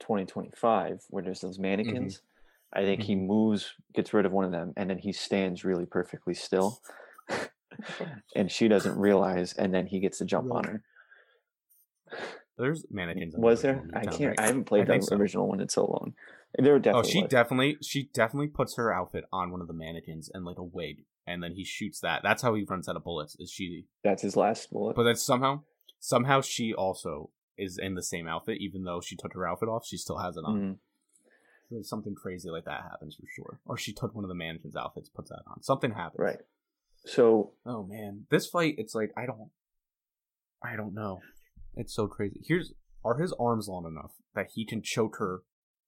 Nuketown 2025, where there's those mannequins. Mm-hmm. I think he moves, gets rid of one of them, and then he stands really perfectly still. *laughs* and she doesn't realize, and then he gets to jump on her. There's mannequins. Was there? I can't. I haven't played I the so. original one in so long. There were Oh, she was. definitely, she definitely puts her outfit on one of the mannequins and like a wig, and then he shoots that. That's how he runs out of bullets. Is she? That's his last bullet. But then somehow, somehow she also is in the same outfit, even though she took her outfit off. She still has it on. Mhm. There's something crazy like that happens for sure. Or she took one of the mannequins' outfits, puts that on. Something happens. Right. So Oh man, this fight, it's like I don't, I don't know. It's so crazy. Here's are his arms long enough that he can choke her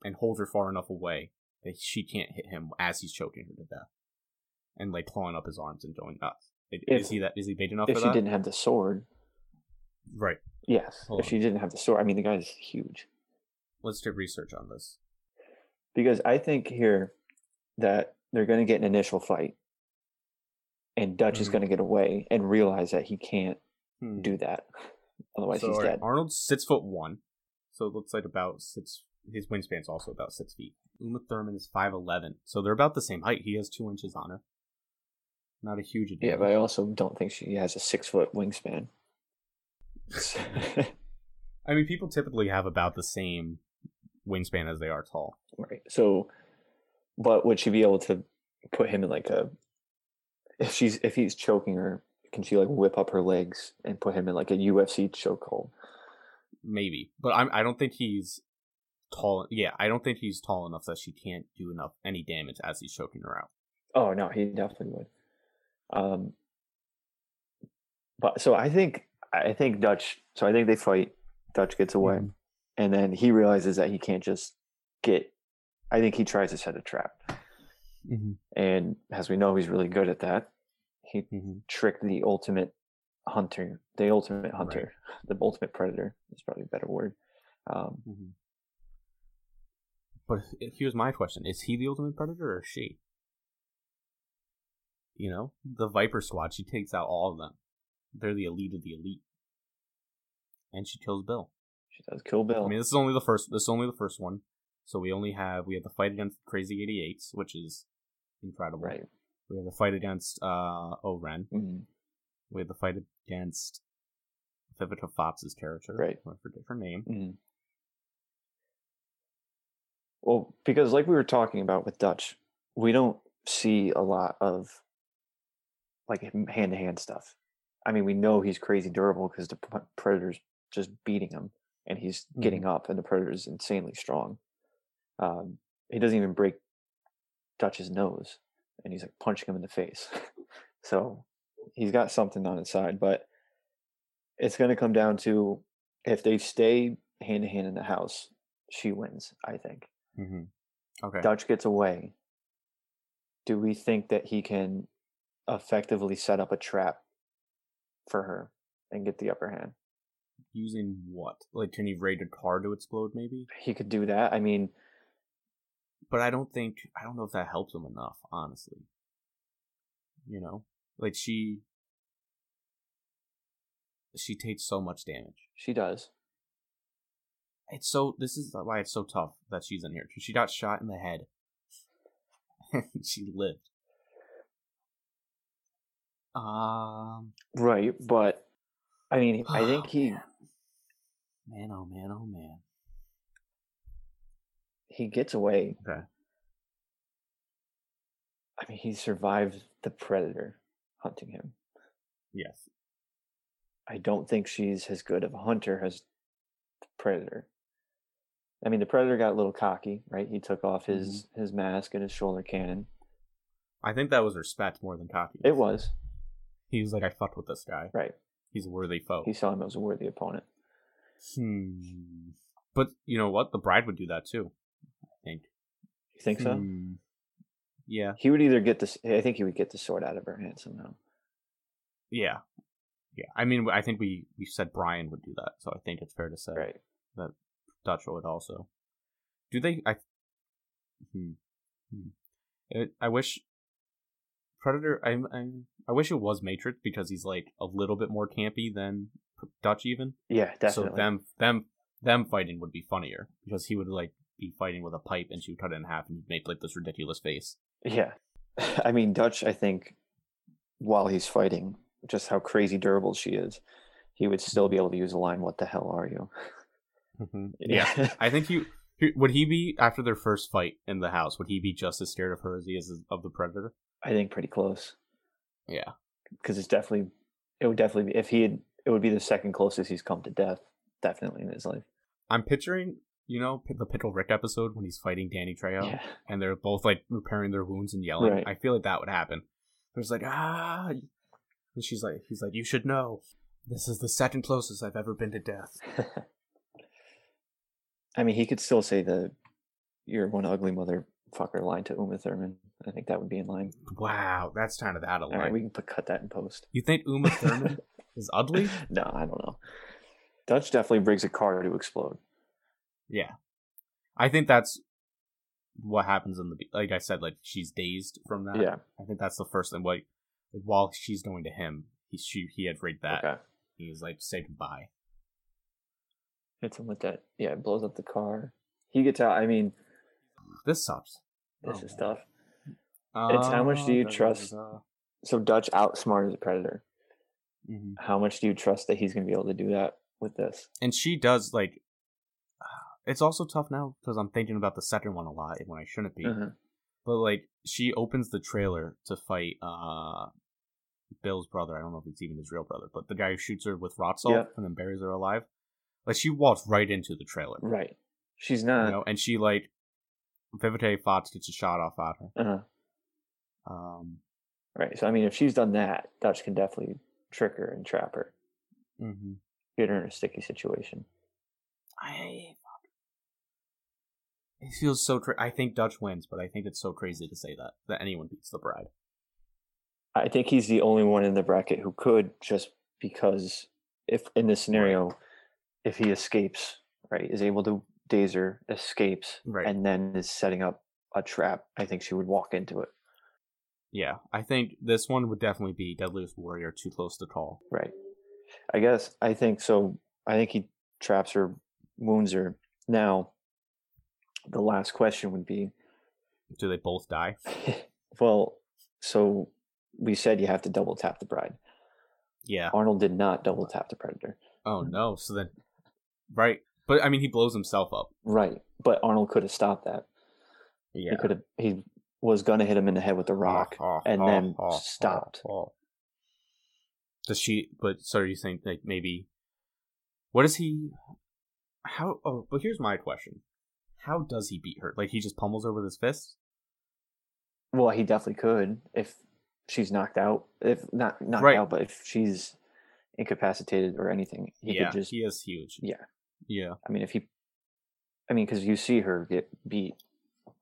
and hold her far enough away that she can't hit him as he's choking her to death, and like clawing up his arms and going nuts. If- Is he that? Is he big enough if she that? didn't have the sword, Right. Yes. Hold if on. she didn't have the sword, I mean, the guy's huge. Let's do research on this. because I think here that they're going to get an initial fight, and Dutch is Mhm. going to get away and realize that he can't Hmm. do that, otherwise So, he's right, dead. Arnold's six foot one, so it looks like about six. His wingspan's also about six feet. Uma Thurman is five eleven, so they're about the same height. He has two inches on her. Not a huge advantage. Yeah, but I also don't think she has a six foot wingspan. *laughs* I mean, people typically have about the same wingspan as they are tall. right. So, but would she be able to put him in like a? If she's if he's choking her, can she like whip up her legs and put him in like a UFC chokehold? Maybe, but I'm, I don't think he's tall. Yeah, I don't think he's tall enough that she can't do enough any damage as he's choking her out. Oh no, he definitely would. Um, but so I think I think Dutch. So I think they fight. Dutch gets away, Mhm. and then he realizes that he can't just get. I think he tries to set a trap, Mm-hmm. and as we know, he's really good at that. He Mm-hmm. tricked the ultimate hunter, the ultimate hunter, *laughs* the ultimate predator. Is probably a better word. Um, Mm-hmm. But here's my question: Is he the ultimate predator or she? You know, the Viper Squad. She takes out all of them. They're the elite of the elite, and she kills Bill. she does kill Bill. I mean, this is only the first. This is only the first one. So we only have we have the fight against Crazy Eighty Eights, which is incredible. right. We have the fight against uh O-Ren. Mhm. We have the fight against Vivica Fox's character. Right. I forget her name. Mhm. Well, because like we were talking about with Dutch, we don't see a lot of like hand to hand stuff. I mean, we know he's crazy durable because the predator's just beating him, and he's getting up, and the predator's insanely strong. Um, he doesn't even break Dutch's nose, and he's like punching him in the face. *laughs* so he's got something on his side, but it's going to come down to if they stay hand to hand in the house, she wins. I think Mm-hmm. Okay. Dutch gets away. Do we think that he can effectively set up a trap for her and get the upper hand. Using what? Like, can he raid a car to explode? Maybe. He could do that. I mean, But I don't think I don't know if that helps him enough. Honestly. You know, like she. She takes so much damage. she does. It's so. This is why it's so tough that she's in here. She got shot in the head. *laughs* she lived. Um. Right, but I mean, I think oh, he man. Man, oh man, oh man. he gets away. Okay. I mean, he survived the predator hunting him. Yes. I don't think she's as good of a hunter as the predator. I mean, the predator got a little cocky, right? He took off his his mask and his shoulder cannon. I think that was respect more than cocky. It was He was like, I fucked with this guy. right. He's a worthy foe. He saw him as a worthy opponent. Hmm. But you know what? The bride would do that too. I think. You think so? Hmm. Yeah. He would either get this. I think he would get the sword out of her hand somehow. Yeah. Yeah. I mean, I think we we said Bryan would do that, so I think it's fair to say Right. that Dutch would also. Do they? I. Hmm. hmm. It, I wish. Predator. I, I I wish it was Matrix because he's like a little bit more campy than Dutch even. Yeah, definitely. So them them them fighting would be funnier because he would like be fighting with a pipe and she would cut it in half and he'd make like this ridiculous face. Yeah. *laughs* I mean, Dutch, I think, while he's fighting, just how crazy durable she is, he would still be able to use a line, What the hell are you? Mm-hmm. *laughs* Yeah, I think he- would he be after their first fight in the house. Would he be just as scared of her as he is of the predator? I think pretty close. Yeah, Because it's definitely, it would definitely be, if he had, it would be the second closest he's come to death, definitely in his life. I'm picturing you know the Pickle Rick episode when he's fighting Danny Trejo Yeah. and they're both like repairing their wounds and yelling. Right. I feel like that would happen. There's like ah, and she's like he's like you should know. This is the second closest I've ever been to death. *laughs* I mean, he could still say the, you're one ugly motherfucker line to Uma Thurman. I think that would be in line. Wow, that's kind of out of line. right, we can put, cut that in post. You think Uma Thurman *laughs* is ugly? No, I don't know. Dutch definitely brings a car to explode. Yeah, I think that's what happens in the like I said, like she's dazed from that. Yeah. I think that's the first thing. Like, like while she's going to him, he she he had read that. Okay. He's like say goodbye. Hits him with that. Yeah, it blows up the car. He gets out. I mean, This sucks. this Oh, is man. tough. It's how much do you Uh, da, da, trust- da. So Dutch outsmarted the Predator. Mhm. How much do you trust that he's going to be able to do that with this? And she does like. *sighs* It's also tough now because I'm thinking about the second one a lot when I shouldn't be. Mhm. But like she opens the trailer to fight uh Bill's brother. I don't know if it's even his real brother, but the guy who shoots her with rock salt Yeah. and then buries her alive. Like she walks right into the trailer. Right. She's You not. know, and she like Vivica Fox gets a shot off at her. uh Um Right. So I mean, if she's done that, Dutch can definitely trick her and trap her, mhm. get her in a sticky situation. I it feels so cra- I think Dutch wins, but I think it's so crazy to say that that anyone beats the bride. I think he's the only one in the bracket who could, just because if in this scenario, if he escapes, right, is able to daze her, escapes, Right. and then is setting up a trap, I think she would walk into it. Yeah, I think this one would definitely be Deadliest Warrior too close to call. Right. I guess I think so. I think he traps her, wounds her. Now, the last question would be Do they both die? *laughs* well, so we said you have to double tap the bride. Yeah. Arnold did not double tap the predator. Oh no. So then right. But I mean he blows himself up. Right. But Arnold could have stopped that. Yeah. He could have, he was going to hit him in the head with the rock. Ah, ah, and ah, then stopped. Does she but so you think like maybe what is he how oh but here's my question. How does he beat her? Like he just pummels her with his fists? Well, he definitely could if she's knocked out. If not knocked Right. out, but if she's incapacitated or anything, he yeah, could just he is huge. yeah. Yeah. I mean, if he, I mean, because you see her get beat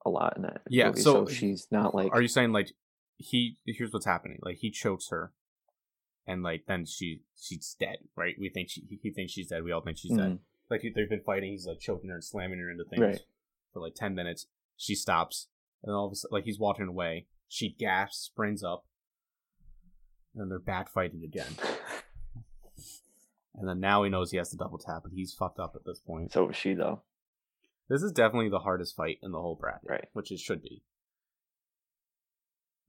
a lot in that Yeah, movie, so so, she's not like Are you saying like he here's what's happening? Like he chokes her and like then she she's dead, right? We think she he thinks she's dead. We all think she's dead. Mhm. Like they've been fighting. He's like choking her and slamming her into things Right. for like ten minutes. She stops, and all of a sudden, like he's walking away. She gasps, springs up, and then they're back fighting again. *laughs* And then now he knows he has to double tap, but he's fucked up at this point. so was she though. This is definitely the hardest fight in the whole bracket, Right. which it should be.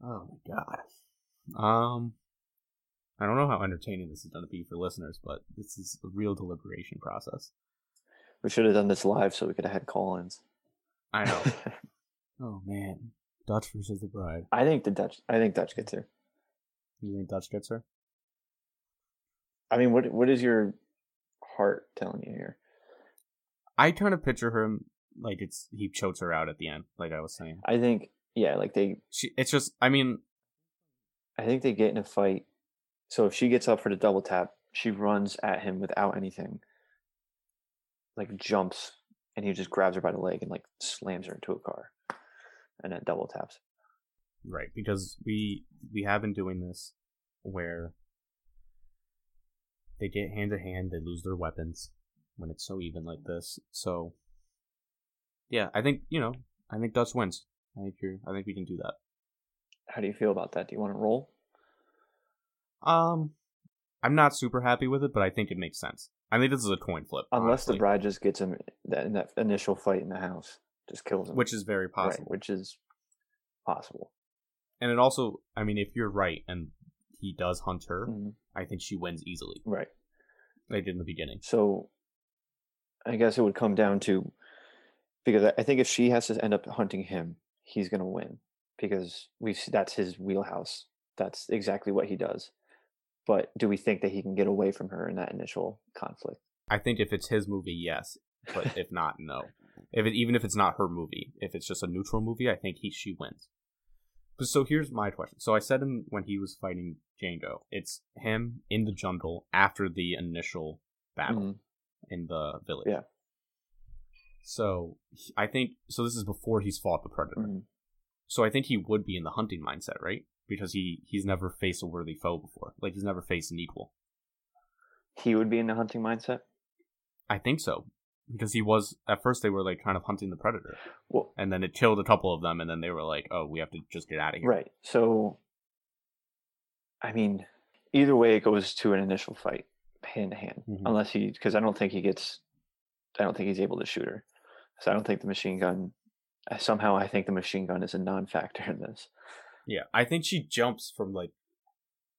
Oh my god. Um, I don't know how entertaining this is going to be for listeners, but this is a real deliberation process. We should have done this live so we could have had call-ins. I know. *laughs* oh man, Dutch versus the Bride. I think the Dutch. I think Dutch gets her. You think Dutch gets her? I mean, what what is your heart telling you here? I kind of picture him um, like it's he chokes her out at the end, like I was saying. I think yeah, like they. She, it's just, I mean, I think they get in a fight. So if she gets up for the double tap, she runs at him without anything. Like jumps, and he just grabs her by the leg and like slams her into a car, and then double taps. Right, because we we have been doing this where they get hand to hand, they lose their weapons when it's so even like this. So yeah, I think you know, I think Dutch wins. I think you're. I think we can do that. How do you feel about that? Do you want to roll? Um, I'm not super happy with it, but I think it makes sense. I think this is a coin flip, Unless the bride just gets him that in that initial fight in the house, just kills him, which is very Right, possible. which is possible. And it also, I mean, if you're right and he does hunt her, Mhm. I think she wins easily. Right. They did in the beginning. So I guess it would come down to because I- think if she has to end up hunting him, he's going to win because we that's his wheelhouse. That's exactly what he does. But do we think that he can get away from her in that initial conflict? I think if it's his movie, yes, but if not, no. If it, even if it's not her movie, if it's just a neutral movie, I think he she wins. But so here's my question. So I said him when he was fighting Django, it's him in the jungle after the initial battle Mhm. In the village. Yeah. So I think so. This is before he's fought the predator. Mhm. So I think he would be in the hunting mindset, right? Because he he's never faced a worthy foe before. Like he's never faced an equal. He would be in the hunting mindset. I think so. Because he was at first they were like kind of hunting the predator. Well, And then it killed a couple of them and then they were like, Oh, we have to just get out of here. right. So, I mean, either way, it goes to an initial fight, hand to hand, Mhm. unless he because I don't think he gets, I don't think he's able to shoot her. So I don't think the machine gun. Somehow, I think the machine gun is a non-factor in this. Yeah. I think she jumps from like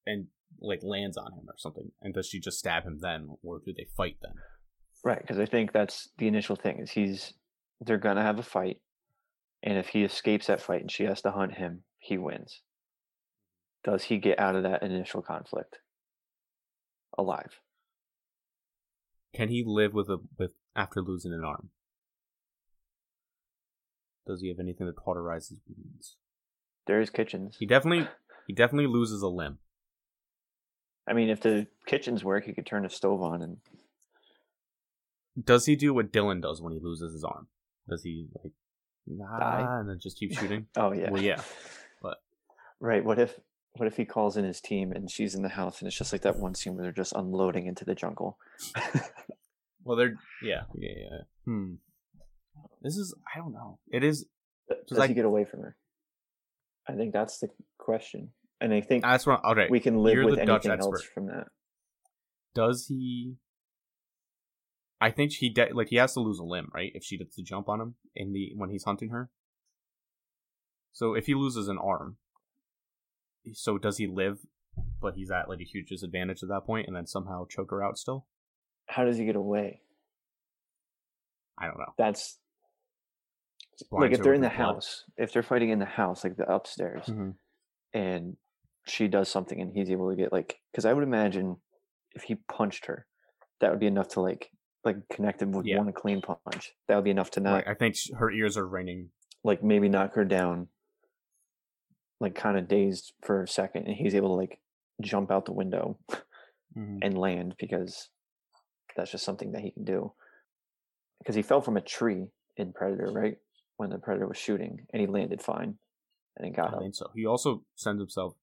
and like lands on him or something. And does she just stab him then or do they fight then? Right, because I think that's the initial thing is he's they're gonna have a fight, and if he escapes that fight and she has to hunt him, he wins. Does he get out of that initial conflict alive? Can he live with a with after losing an arm? Does he have anything to cauterize his wounds? There is kitchens. He definitely he definitely loses a limb. I mean, if the kitchens work, he could turn the stove on and Does he do what Dillon does when he loses his arm? Does he like nah, Die? and then just keep *laughs* shooting? oh yeah, Well, yeah, *laughs* but- right. What if what if he calls in his team and she's in the house and it's just like that one scene where they're just unloading into the jungle? *laughs* well, they're yeah, yeah, yeah. Hmm. This is I don't know. It is. Does like- he get away from her? I think that's the question, and I think That's what. Okay. we can live you're with the Dutch anything else expert. from that. Does he? I think he de- like he has to lose a limb, right? If she gets to jump on him in the when he's hunting her. So if he loses an arm, so does he live? But he's at like a huge disadvantage at that point, and then somehow choke her out still. How does he get away? I don't know. That's like if they're in the blood. house, if they're fighting in the house, like the upstairs, Mhm. and she does something and he's able to get like, because I would imagine if he punched her, that would be enough to like like connect him with Yeah. one clean punch. That would be enough to not Right, I think her ears are ringing. like maybe knock her down, like kind of dazed for a second, and he's able to like jump out the window Mhm. and land because that's just something that he can do. Because he fell from a tree in Predator, right? When the Predator was shooting, and he landed fine, and he got I up. think so. He also sends himself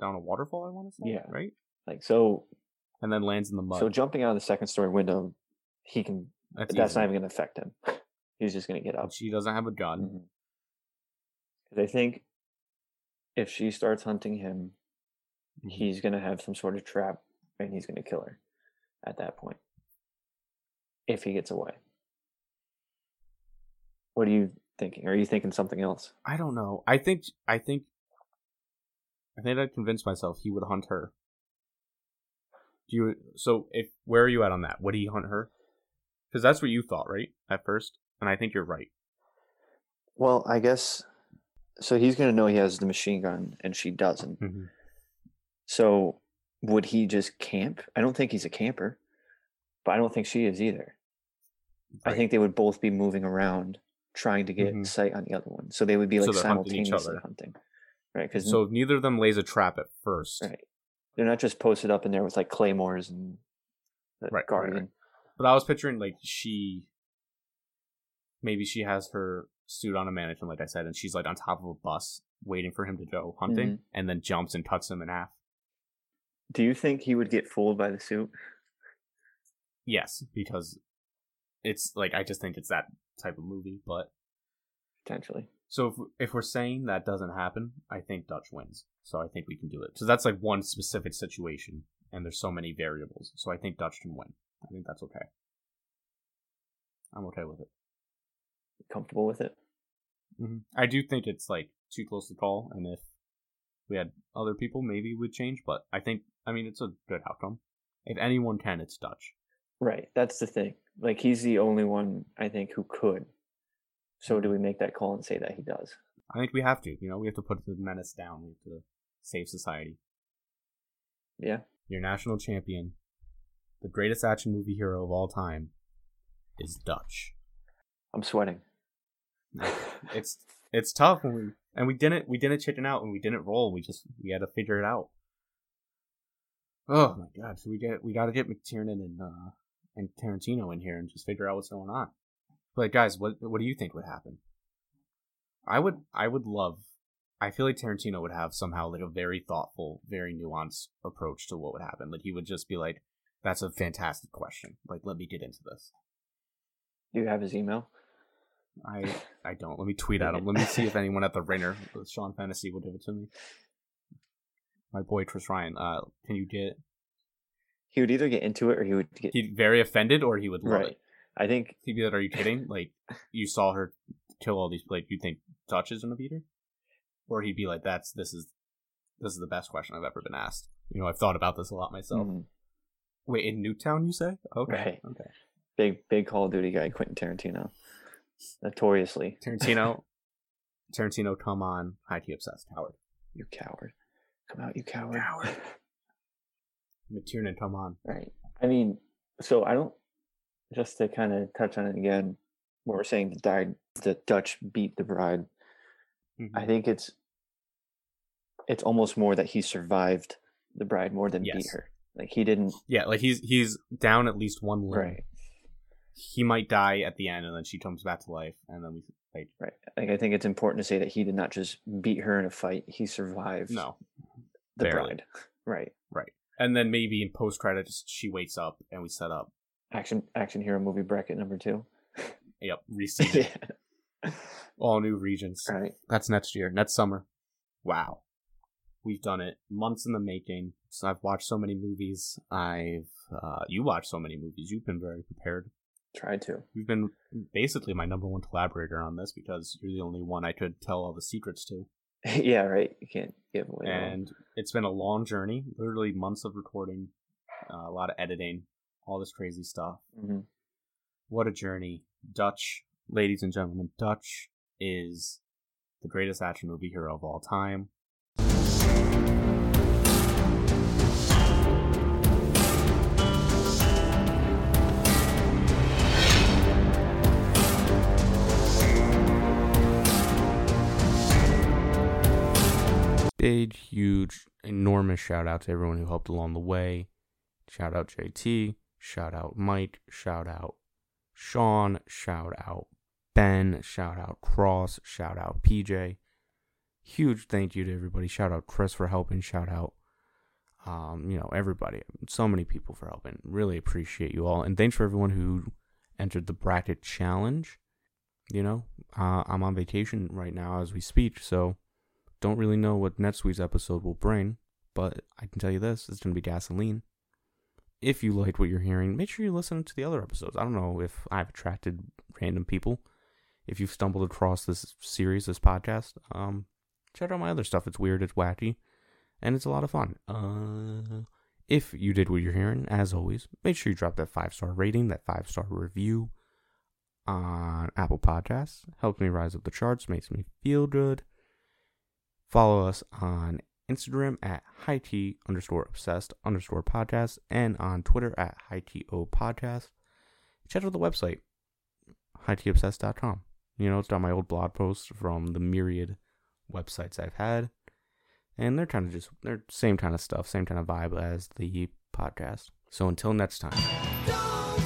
down a waterfall. I want to say. Yeah. Right. Like so, and then lands in the mud. so jumping out of the second story window, he can. that's That's, not even going to affect him. *laughs* He's just going to get up. She doesn't have a gun. Because I think if she starts hunting him, Mhm. he's going to have some sort of trap, and he's going to kill her at that point. If he gets away. What are you thinking? Are you thinking something else? I don't know. I think I think I think I convinced myself he would hunt her. Do you so if where are you at on that? Would he hunt her? Because that's what you thought, right? At first. And I think you're right. Well, I guess so. He's going to know he has the machine gun, and she doesn't. Mhm. So would he just camp? I don't think he's a camper, but I don't think she is either. I think they would both be moving around trying to get Mhm. sight on the other one. So they would be like hunting each simultaneously other. hunting. Right? Because So neither of them lays a trap at first. right. they're not just posted up in there with like claymores and the Right, right, right. But I was picturing like she maybe she has her suit on a mannequin, like I said, and she's like on top of a bus waiting for him to go hunting Mhm. and then jumps and cuts him in half. Do you think he would get fooled by the suit? Yes, because it's like I just think it's that type of movie. But Potentially. so if if we're saying that doesn't happen, I think Dutch wins. So I think we can do it. So that's like one specific situation, and there's so many variables. So I think Dutch can win. I think that's okay. I'm okay with it. Comfortable with it? hmm I do think it's like too close to call, and if we had other people, maybe would change. But I think I mean it's a good outcome. If anyone can, it's Dutch. Right. That's the thing. Like he's the only one I think who could. So Mm-hmm. do we make that call and say that he does? I think we have to. You know, we have to put the menace down. We have to save society. Yeah. Your national champion, the greatest action movie hero of all time, is Dutch. I'm sweating. It's it's tough when we and we didn't we didn't chicken out and we didn't roll. We just we had to figure it out. Oh my god! So we get we got to get McTiernan and uh and Tarantino in here and just figure out what's going on. But guys, what what do you think would happen? I would I would love. I feel like Tarantino would have somehow like a very thoughtful, very nuanced approach to what would happen. Like he would just be like, "That's a fantastic question. Like let me get into this." Do you have his email? I I don't. Let me tweet at him. Let me see if anyone at the Ringer, Sean Fennessey, will give it to me. My boy Chris Ryan. Uh, can you get? He would either get into it or he would get He'd very offended, or he would love right. it. I think He'd be like, "Are you kidding? Like, you saw her kill all these. Like, you think Dutch is gonna beat her?" Or he'd be like, "That's this is this is the best question I've ever been asked." You know, I've thought about this a lot myself. mhm, Wait, in Nuketown, you say? Okay, Right. okay. big big Call of Duty guy, Quentin Tarantino, notoriously. Tarantino, *laughs* Tarantino, come on, high obsessed, Howard. You coward! Come out, you coward! Coward. *laughs* McTiernan, come on. Right. I mean, so I don't. Just to kind of touch on it again, what we're saying the died the Dutch beat the bride. Mm-hmm. I think it's it's almost more that he survived the bride more than beat her. Like he didn't. Yeah, like he's he's down at least one limb. Right. He might die at the end, and then she comes back to life, and then we fight. Right. Like I think it's important to say that he did not just beat her in a fight. He survived. no, the barely. bride. *laughs* Right. right. And then maybe in post credits she wakes up and we set up. Action action hero movie bracket number two. Yep, *laughs* reseeded yeah. all new regions. Right. That's next year, next summer. Wow, we've done it. Months in the making. So I've watched so many movies. I've uh, you watched so many movies. You've been very prepared. Tried to. You've been basically my number one collaborator on this because you're the only one I could tell all the secrets to. *laughs* yeah. Right. You can't give away. all. and it's been a long journey literally months of recording uh, a lot of editing all this crazy stuff Mhm. what a journey dutch ladies and gentlemen dutch is the greatest action movie hero of all time huge enormous shout out to everyone who helped along the way. Shout out jt shout out mike shout out sean shout out ben shout out cross shout out pj huge thank you to everybody. Shout out chris for helping shout out um, you know, everybody, so many people for helping. Really appreciate you all, and thanks for everyone who entered the bracket challenge. You know, uh, I'm on vacation right now as we speak, so don't really know what next week's episode will bring. But I can tell you this: it's gonna be gasoline. If you liked what you're hearing, make sure you listen to the other episodes. I don't know if I've attracted random people. If you've stumbled across this series, this podcast, um, check out my other stuff. It's weird, it's wacky, and it's a lot of fun. Uh, if you did what you're hearing, as always, make sure you drop that five star rating, that five star review on Apple Podcasts. Helps me rise up the charts, makes me feel good. Follow us on Instagram at high T underscore obsessed underscore podcast and on Twitter at high TO podcast. Check out the website, hightobsessed.com. You know, it's got my old blog posts from the myriad websites I've had. And they're kind of just, they're same kind of stuff, same kind of vibe as the podcast. So until next time.